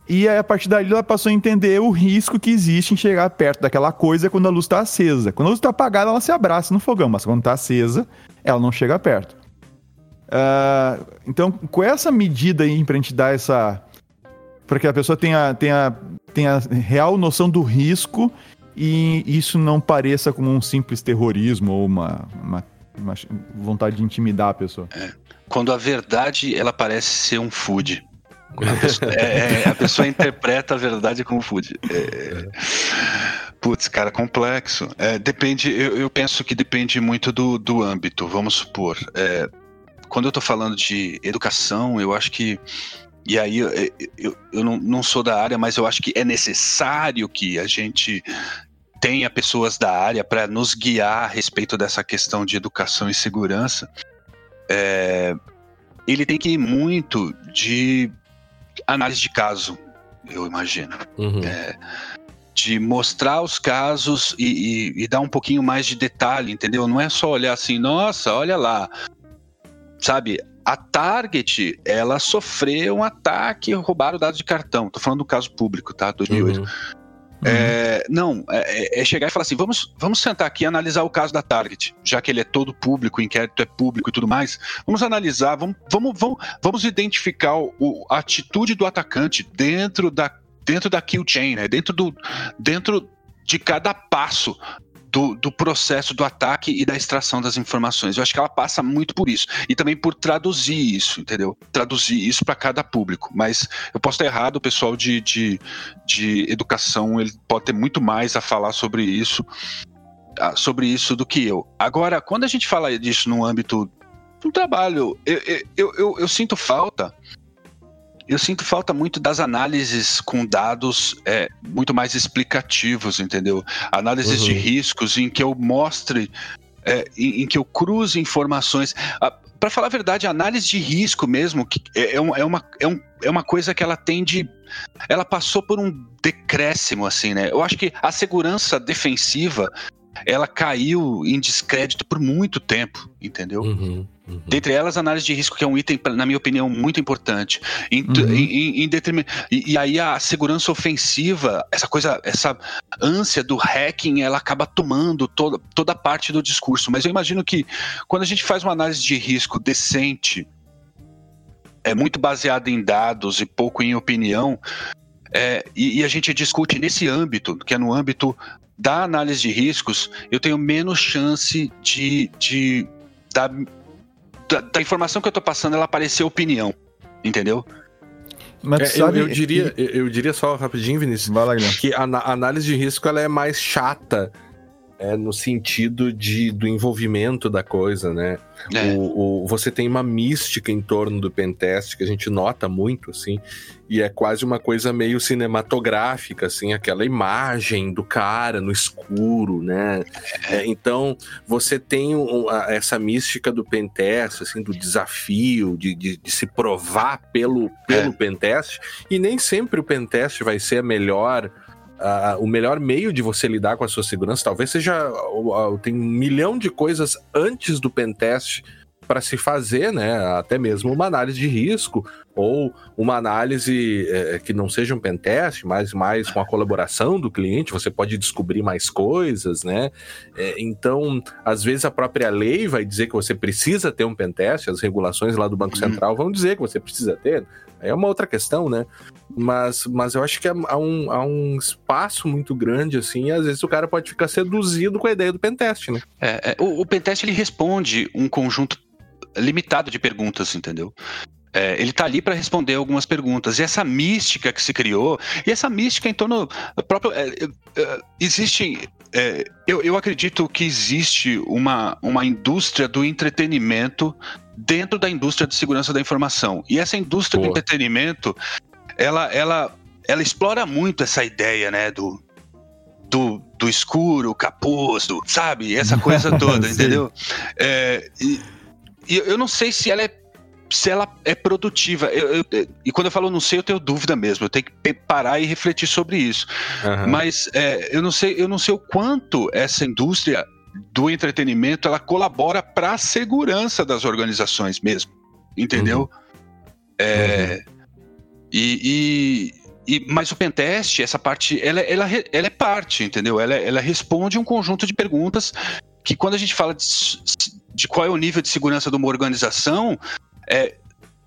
e aí, a partir dali ela passou a entender o risco que existe em chegar perto daquela coisa quando a luz está acesa. Quando a luz está apagada, ela se abraça no fogão, mas quando está acesa, ela não chega perto. Uh, então, com essa medida aí pra gente dar essa. para que a pessoa tenha, tenha, tenha real noção do risco e isso não pareça como um simples terrorismo ou uma, uma, uma vontade de intimidar a pessoa. É. Quando a verdade ela parece ser um food. A pessoa, é, é, a pessoa interpreta a verdade como food. É, putz, cara, complexo. É, depende, eu, eu, penso que depende muito do, do âmbito. Vamos supor, é, quando eu estou falando de educação, eu acho que. E aí, eu, eu, eu não, não sou da área, mas eu acho que é necessário que a gente tenha pessoas da área para nos guiar a respeito dessa questão de educação e segurança. É, ele tem que ir muito de análise de caso, eu imagino. Uhum. É, de mostrar os casos e, e, e, dar um pouquinho mais de detalhe, entendeu? Não é só olhar assim, nossa, olha lá, sabe? A Target, ela sofreu um ataque, roubaram dados de cartão. Tô falando do caso público, tá? 2008. Uhum. É, não, é, é, chegar e falar assim: vamos, vamos sentar aqui e analisar o caso da Target, já que ele é todo público, o inquérito é público e tudo mais. Vamos analisar, vamos, vamos, vamos, vamos identificar o, a atitude do atacante dentro da, dentro da kill chain, né? dentro, do, dentro de cada passo do, do, processo do ataque e da extração das informações. Eu acho que ela passa muito por isso. E também por traduzir isso, entendeu? Traduzir isso para cada público. Mas eu posso estar errado, o pessoal de, de, de educação ele pode ter muito mais a falar sobre isso, ah, sobre isso do que eu. Agora, quando a gente fala disso no âmbito do trabalho, eu, eu, eu, eu sinto falta eu sinto falta muito das análises com dados é, muito mais explicativos, entendeu? Análises uhum. de riscos em que eu mostre, é, em, em, que eu cruze informações. Para falar a verdade, a análise de risco mesmo que é, é, uma, é, uma, é, um, é uma coisa que ela tende. Ela passou por um decréscimo, assim, né? Eu acho que a segurança defensiva ela caiu em descrédito por muito tempo, entendeu? Uhum. Uhum. Dentre elas, análise de risco, que é um item, na minha opinião, muito importante. Em, uhum. em, em determin... E, e, aí a segurança ofensiva, essa coisa, essa ânsia do hacking, ela acaba tomando toda, toda parte do discurso. Mas eu imagino que quando a gente faz uma análise de risco decente, é muito baseada em dados e pouco em opinião, é, e, e, a gente discute nesse âmbito, que é no âmbito da análise de riscos, eu tenho menos chance de, de da, da, da informação que eu estou passando ela parecer opinião, entendeu? Mas é, sabe, eu, eu, diria, eu, eu, diria só rapidinho, Vinícius, que a, a, análise de risco ela é mais chata é no sentido de, do envolvimento da coisa, né? É. O, o- você tem uma mística em torno do pentest que a gente nota muito, assim, e é quase uma coisa meio cinematográfica, assim, aquela imagem do cara no escuro, né? É, então, você tem um- a- essa mística do pentest, assim, do desafio, de, de- de se provar pelo, pelo pentest, e nem sempre o pentest vai ser a melhor ah, o melhor meio de você lidar com a sua segurança talvez seja o- o- tem um milhão de coisas antes do pentest para se fazer, né? Até mesmo uma análise de risco ou uma análise eh, que não seja um pentest, mas mais com a colaboração do cliente, você pode descobrir mais coisas, né? Eh, então, às vezes a própria lei vai dizer que você precisa ter um pentest, as regulações lá do Banco Uhum. Central vão dizer que você precisa ter. É uma outra questão, né? Mas, mas eu acho que há há um, há um espaço muito grande, assim, e às vezes o cara pode ficar seduzido com a ideia do pentest, né? É, é, o, o pentest ele responde um conjunto limitado de perguntas, entendeu? É, ele tá ali para responder algumas perguntas. E essa mística que se criou, e essa mística em torno próprio. é, é, é, existe. é, eu, eu acredito que existe uma, uma indústria do entretenimento dentro da indústria de segurança da informação. E essa indústria do Boa. entretenimento, ela, ela, ela explora muito essa ideia, né, do, do, do escuro, capuz, do, sabe? Essa coisa toda, entendeu? É, e, e eu não sei se ela é se ela é produtiva. Eu- eu- e quando eu falo não sei, eu tenho dúvida mesmo. Eu tenho que parar e refletir sobre isso. Aham. Mas é, eu não sei, eu não sei o quanto essa indústria do entretenimento ela colabora para a segurança das organizações mesmo, entendeu? É, e, e, e- mas o pentest, essa parte, ela, ela, ela é parte, entendeu? Ela, ela responde um conjunto de perguntas que quando a gente fala de, de qual é o nível de segurança de uma organização, é,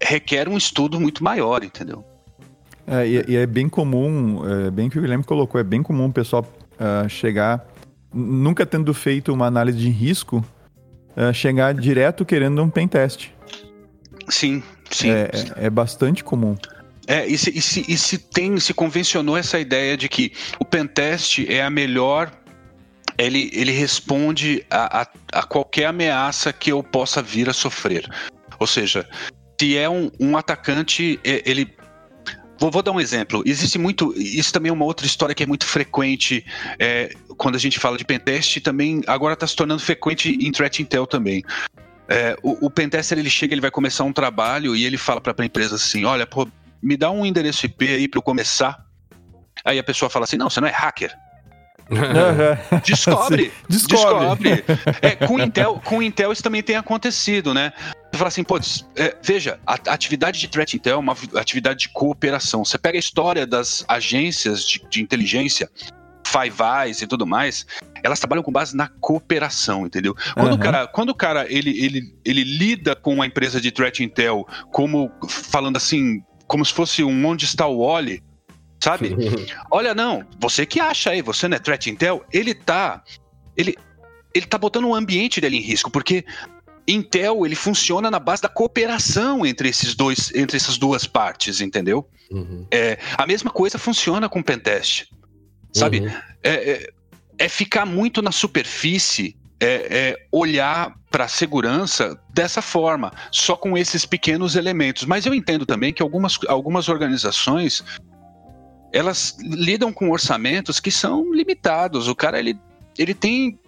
requer um estudo muito maior, entendeu? É, e, e é bem comum, é, bem que o Guilherme colocou, é bem comum o pessoal ah, chegar, nunca tendo feito uma análise de risco, ah, chegar direto querendo um pen test. Sim, sim. É, é- é bastante comum. É, e se, e, se, e se tem, se convencionou essa ideia de que o pentest é a melhor. Ele, ele responde a, a, a qualquer ameaça que eu possa vir a sofrer. Ou seja, se é um, um atacante, ele. Vou, vou dar um exemplo. Existe muito. Isso também é uma outra história que é muito frequente é, quando a gente fala de pentest. Também agora está se tornando frequente em threat intel também. É, o, o pentester ele chega, ele vai começar um trabalho e ele fala para a empresa assim: olha, pô, me dá um endereço IP aí para eu começar. Aí a pessoa fala assim: não, você não é hacker. Descobre! Descobre. Descobre! É, com, Intel, com Intel isso também tem acontecido, né? Você fala assim, pô, é, veja, a, a atividade de threat intel é uma vi- atividade de cooperação. Você pega a história das agências de, de inteligência, Five Eyes e tudo mais, elas trabalham com base na cooperação, entendeu? Quando o Aham. cara, quando o cara ele, ele, ele lida com a empresa de threat intel como falando assim, como se fosse um onde está o Wally, sabe? Olha, não, você que acha aí, você não é threat intel, ele tá. Ele, ele tá botando o ambiente dele em risco, porque Intel ele funciona na base da cooperação entre esses dois, entre essas duas partes, entendeu? Uhum. É, a mesma coisa funciona com pentest, sabe? Uhum. É, é, é ficar muito na superfície, é, é olhar para a segurança dessa forma, só com esses pequenos elementos. Mas eu entendo também que algumas, algumas organizações elas lidam com orçamentos que são limitados. O cara ele, ele tem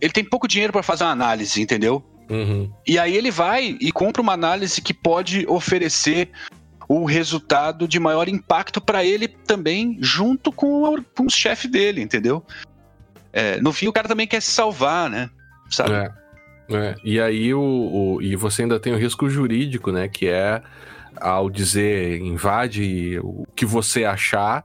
ele tem pouco dinheiro para fazer uma análise, entendeu? Uhum. E aí ele vai e compra uma análise que pode oferecer o resultado de maior impacto para ele também, junto com o, com o chefe dele, entendeu? É, no fim, o cara também quer se salvar, né? Sabe? É, é. E aí o, o- e você ainda tem o risco jurídico, né? Que é ao dizer invade o que você achar,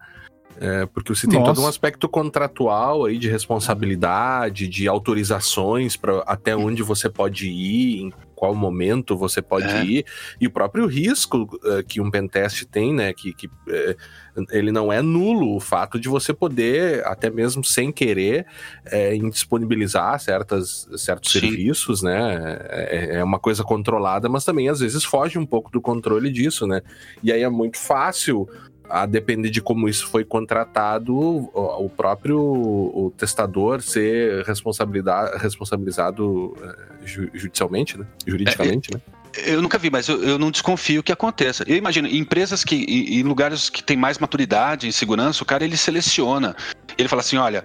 é, porque você tem Nossa. todo um aspecto contratual aí de responsabilidade, de autorizações para até onde você pode ir, em qual momento você pode É. ir, e o próprio risco é, que um pentest tem, né? Que, que é, ele não é nulo o fato de você poder, até mesmo sem querer, é, indisponibilizar certas, certos Sim. serviços, né? É, é uma coisa controlada, mas também às vezes foge um pouco do controle disso, né? E aí é muito fácil a depender de como isso foi contratado, o próprio o testador ser responsabilizado eh, judicialmente, né? juridicamente, é, né? Eu nunca vi, mas eu, eu, não desconfio que aconteça. Eu imagino, em empresas que, em, em lugares que tem mais maturidade em segurança, o cara ele seleciona. Ele fala assim: olha,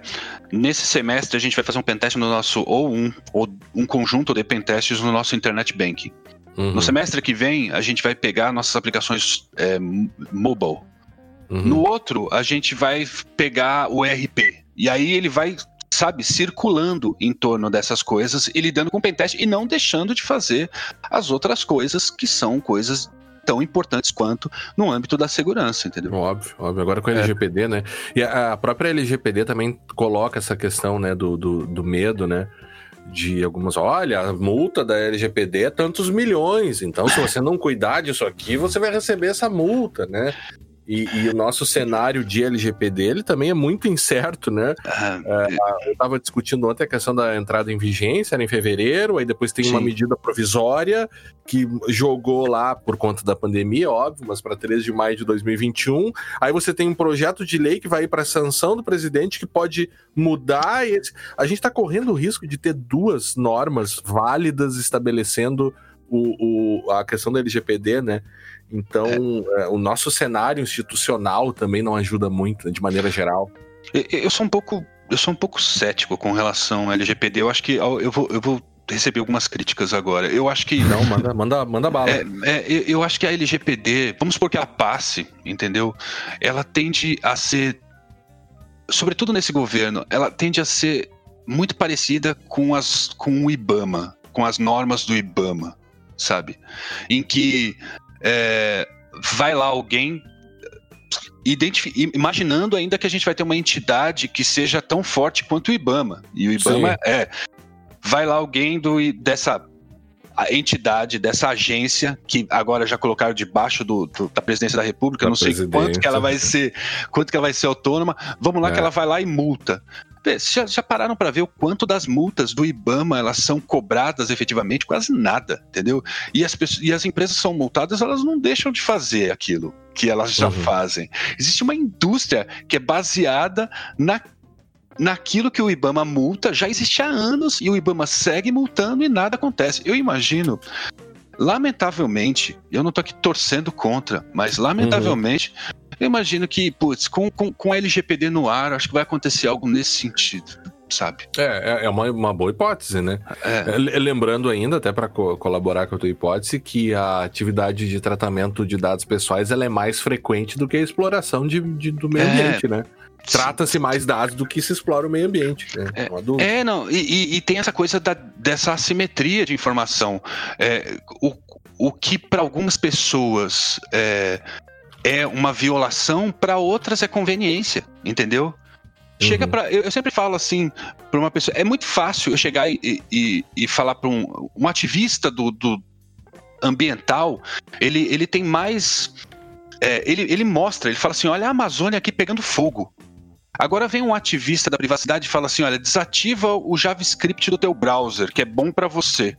nesse semestre a gente vai fazer um pentest no nosso, ou um, ou um conjunto de pentests no nosso internet banking. Uhum. No semestre que vem, a gente vai pegar nossas aplicações é, mobile. Uhum. No outro, a gente vai pegar o ERP. E aí ele vai sabe, circulando em torno dessas coisas e lidando com o pentest e não deixando de fazer as outras coisas que são coisas tão importantes quanto no âmbito da segurança, entendeu? Óbvio, óbvio. Agora com a LGPD, é. né? E a própria LGPD também coloca essa questão, né, do, do, do medo, né? de algumas. Olha, a multa da LGPD é tantos milhões, então se você não cuidar disso aqui, você vai receber essa multa, né? E, e, o nosso cenário de LGPD ele também é muito incerto, né? Ah, é, eu estava discutindo ontem a questão da entrada em vigência, era em fevereiro, aí depois tem sim. uma medida provisória que jogou lá por conta da pandemia, óbvio, mas para 13 de maio de 2021. Aí você tem um projeto de lei que vai para sanção do presidente que pode mudar. Esse... A gente está correndo o risco de ter duas normas válidas estabelecendo o, o, a questão da LGPD, né? Então, é. É, o nosso cenário institucional também não ajuda muito, de maneira geral. Eu sou um pouco, eu sou um pouco cético com relação ao LGPD. Eu acho que eu vou, eu vou receber algumas críticas agora. Eu acho que. Não, manda, manda, manda bala. É, é, eu acho que a LGPD, vamos supor que a passe, entendeu? Ela tende a ser. Sobretudo nesse governo, ela tende a ser muito parecida com, as, com o IBAMA, com as normas do IBAMA, sabe? Em que é, vai lá alguém imaginando ainda que a gente vai ter uma entidade que seja tão forte quanto o IBAMA. E o IBAMA Sim. é. Vai lá alguém do, dessa entidade, dessa agência, que agora já colocaram debaixo do, do da presidência da República, da não sei quanto que ela vai ser, quanto que ela vai ser autônoma. Vamos lá é. que ela vai lá e multa. Já, já pararam para ver o quanto das multas do IBAMA elas são cobradas efetivamente? Quase nada, entendeu? E as, pessoas, e as empresas são multadas, elas não deixam de fazer aquilo que elas já uhum. fazem. Existe uma indústria que é baseada na naquilo que o IBAMA multa já existe há anos e o IBAMA segue multando e nada acontece. Eu imagino, lamentavelmente, eu não estou aqui torcendo contra, mas lamentavelmente, uhum. Eu imagino que, putz, com, com, com a LGPD no ar, acho que vai acontecer algo nesse sentido sabe? É, é, é uma, uma boa hipótese, né? É. é lembrando ainda, até para co colaborar com a tua hipótese, que a atividade de tratamento de dados pessoais ela é mais frequente do que a exploração de, de do meio é. ambiente, né? Trata-se mais dados do que se explora o meio ambiente. Né? É, é, não, e, e, tem essa coisa da, dessa assimetria de informação. É, o, o que para algumas pessoas é, uma violação, para outras é conveniência, entendeu? Chega uhum. para eu, eu, sempre falo assim para uma pessoa, é muito fácil eu chegar e, e, e falar para um, um ativista do, do ambiental, ele, ele tem mais é, ele, ele mostra, ele fala assim: olha a Amazônia aqui pegando fogo. Agora vem um ativista da privacidade e fala assim: olha, desativa o JavaScript do teu browser, que é bom para você.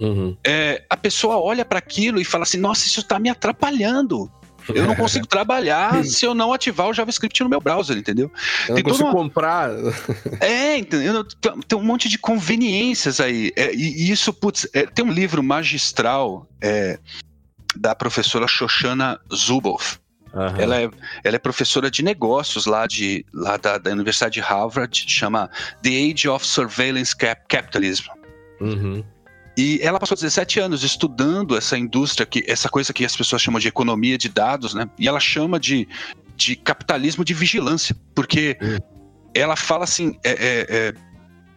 Uhum. É, a pessoa olha para aquilo e fala assim: nossa, isso está me atrapalhando. Eu não consigo trabalhar se eu não ativar o JavaScript no meu browser, entendeu? Eu tem não consigo uma... comprar. É, entendeu? Tem um monte de conveniências aí. É, e, isso, putz, é, tem um livro magistral é, da professora Shoshana Zuboff. Uhum. Ela, é, ela é professora de negócios lá, de, lá da, da Universidade de Harvard, chama The Age of Surveillance Cap Capitalism. Uhum. E ela passou 17 anos estudando essa indústria, que, essa coisa que as pessoas chamam de economia de dados, né? E ela chama de, de capitalismo de vigilância, porque hum. ela fala assim: é, é, é,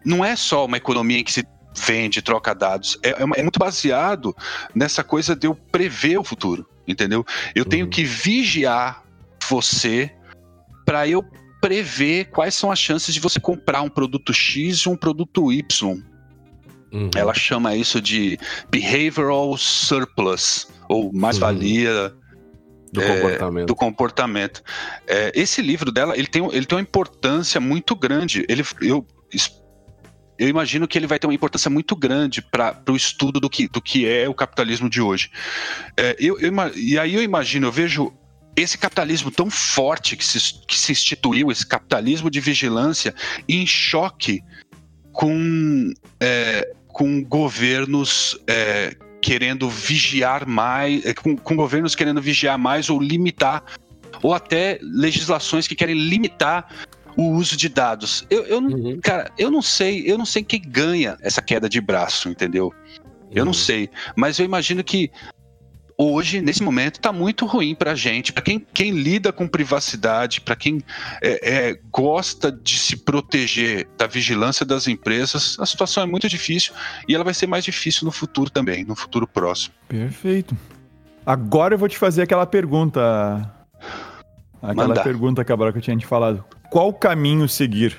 não é só uma economia em que se vende, troca dados, é, é, é muito baseado nessa coisa de eu prever o futuro, entendeu? Eu tenho uhum. que vigiar você para eu prever quais são as chances de você comprar um produto X ou um produto Y Uhum. Ela chama isso de behavioral surplus, ou mais-valia uhum. Do é, comportamento. Do comportamento. É, esse livro dela, ele tem, ele tem uma importância muito grande. Ele, eu, eu imagino que ele vai ter uma importância muito grande para o estudo do que, do que é o capitalismo de hoje. É, eu, eu, e aí eu imagino, eu vejo esse capitalismo tão forte que se, que se instituiu, esse capitalismo de vigilância, em choque com, é, com governos é, querendo vigiar mais, é, com, com governos querendo vigiar mais ou limitar, ou até legislações que querem limitar o uso de dados. Eu, eu uhum. cara, eu não sei, eu não sei quem ganha essa queda de braço, entendeu? Eu não uhum. sei, mas eu imagino que hoje, nesse momento, está muito ruim para a gente, para quem, quem lida com privacidade, para quem é, é, gosta de se proteger da vigilância das empresas, a situação é muito difícil e ela vai ser mais difícil no futuro também, no futuro próximo. Perfeito. Agora eu vou te fazer aquela pergunta. Aquela Manda. pergunta, Cabral, que eu tinha te falado. Qual caminho seguir?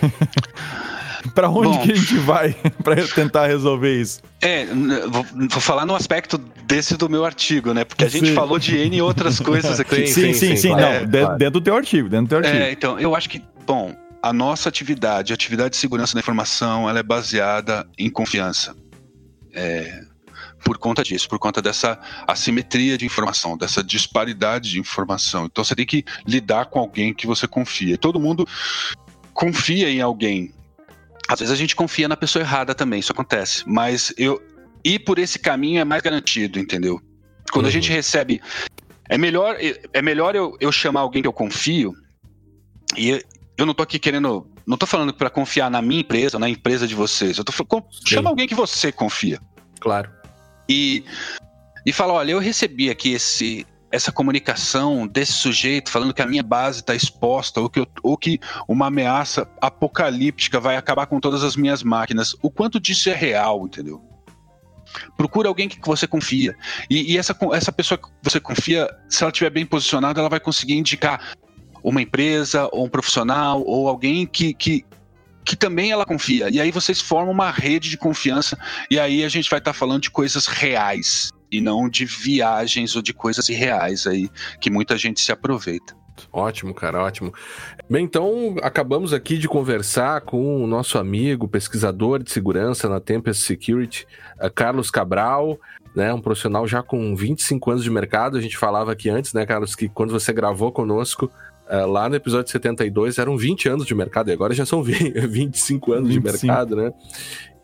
para onde Bom, que a gente vai para tentar resolver isso? É, vou, vou, falar no aspecto desse do meu artigo, né? Porque a gente falou de N outras coisas aqui. sim, sim, sim. sim, claro, não, claro. dentro do teu artigo, dentro do teu artigo. É, então, eu acho que, bom, a nossa atividade, a atividade de segurança da informação, ela é baseada em confiança. É, por conta disso, por conta dessa assimetria de informação, dessa disparidade de informação. Então você tem que lidar com alguém que você confia. Todo mundo confia em alguém, às vezes a gente confia na pessoa errada também, isso acontece. Mas eu ir por esse caminho é mais garantido, entendeu? Quando uhum. a gente recebe. É melhor, é melhor eu, eu chamar alguém que eu confio. E eu não tô aqui querendo. Não tô falando para confiar na minha empresa, na empresa de vocês. Eu tô falando. Chama alguém que você confia. Claro. E. E fala, olha, eu recebi aqui esse, essa comunicação desse sujeito falando que a minha base está exposta ou que, eu, ou que uma ameaça apocalíptica vai acabar com todas as minhas máquinas. O quanto disso é real, entendeu? Procura alguém que você confia. E, e essa, essa pessoa que você confia, se ela estiver bem posicionada, ela vai conseguir indicar uma empresa, ou um profissional, ou alguém que, que, que também ela confia. E aí vocês formam uma rede de confiança, e aí a gente vai estar tá falando de coisas reais e não de viagens ou de coisas irreais aí que muita gente se aproveita. Ótimo, cara, ótimo. Bem, então acabamos aqui de conversar com o nosso amigo, pesquisador de segurança na Tempest Security, eh, Carlos Cabral, né, um profissional já com 25 anos de mercado. A gente falava aqui antes, né, Carlos, que quando você gravou conosco, Uh, lá no episódio 72 eram 20 anos de mercado e agora já são 20, 25 anos 25. de mercado, né?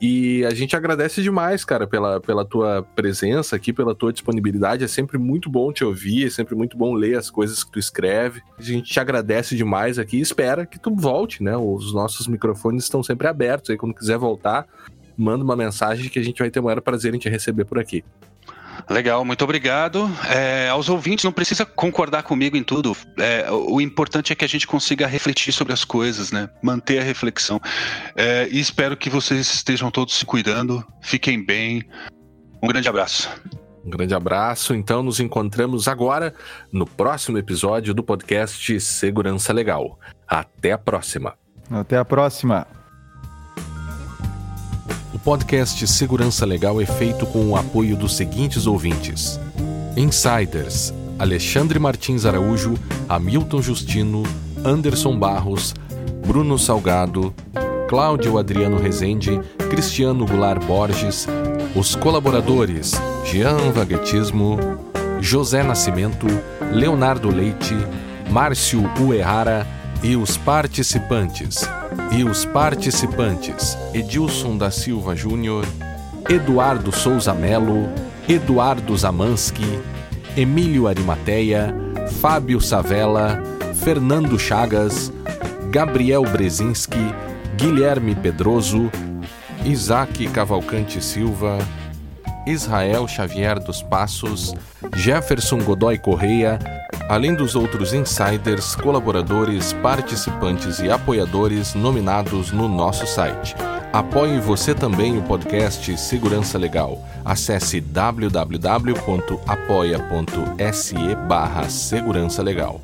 E a gente agradece demais, cara, pela, pela tua presença aqui, pela tua disponibilidade. É sempre muito bom te ouvir, é sempre muito bom ler as coisas que tu escreve. A gente te agradece demais aqui e espera que tu volte, né? Os nossos microfones estão sempre abertos aí. Quando quiser voltar, manda uma mensagem que a gente vai ter o maior prazer em te receber por aqui. Legal, muito obrigado. É, aos ouvintes, não precisa concordar comigo em tudo. É, o importante é que a gente consiga refletir sobre as coisas, né? Manter a reflexão. É, e espero que vocês estejam todos se cuidando, fiquem bem. Um grande abraço. Um grande abraço. Então, nos encontramos agora no próximo episódio do podcast Segurança Legal. Até a próxima. Até a próxima. Podcast Segurança Legal é feito com o apoio dos seguintes ouvintes: Insiders, Alexandre Martins Araújo, Hamilton Justino, Anderson Barros, Bruno Salgado, Cláudio Adriano Rezende, Cristiano Goulart Borges, os colaboradores Jean Vaguetismo, José Nascimento, Leonardo Leite, Márcio Uerrara e os participantes e os participantes Edilson da Silva Júnior, Eduardo Souza Melo, Eduardo Zamansky, Emílio Arimateia, Fábio Savella, Fernando Chagas, Gabriel Brezinski, Guilherme Pedroso, Isaac Cavalcante Silva, Israel Xavier dos Passos, Jefferson Godoy Correia, além dos outros insiders, colaboradores, participantes e apoiadores nominados no nosso site. Apoie você também o podcast Segurança Legal. Acesse www.apoia.se barra Segurança Legal.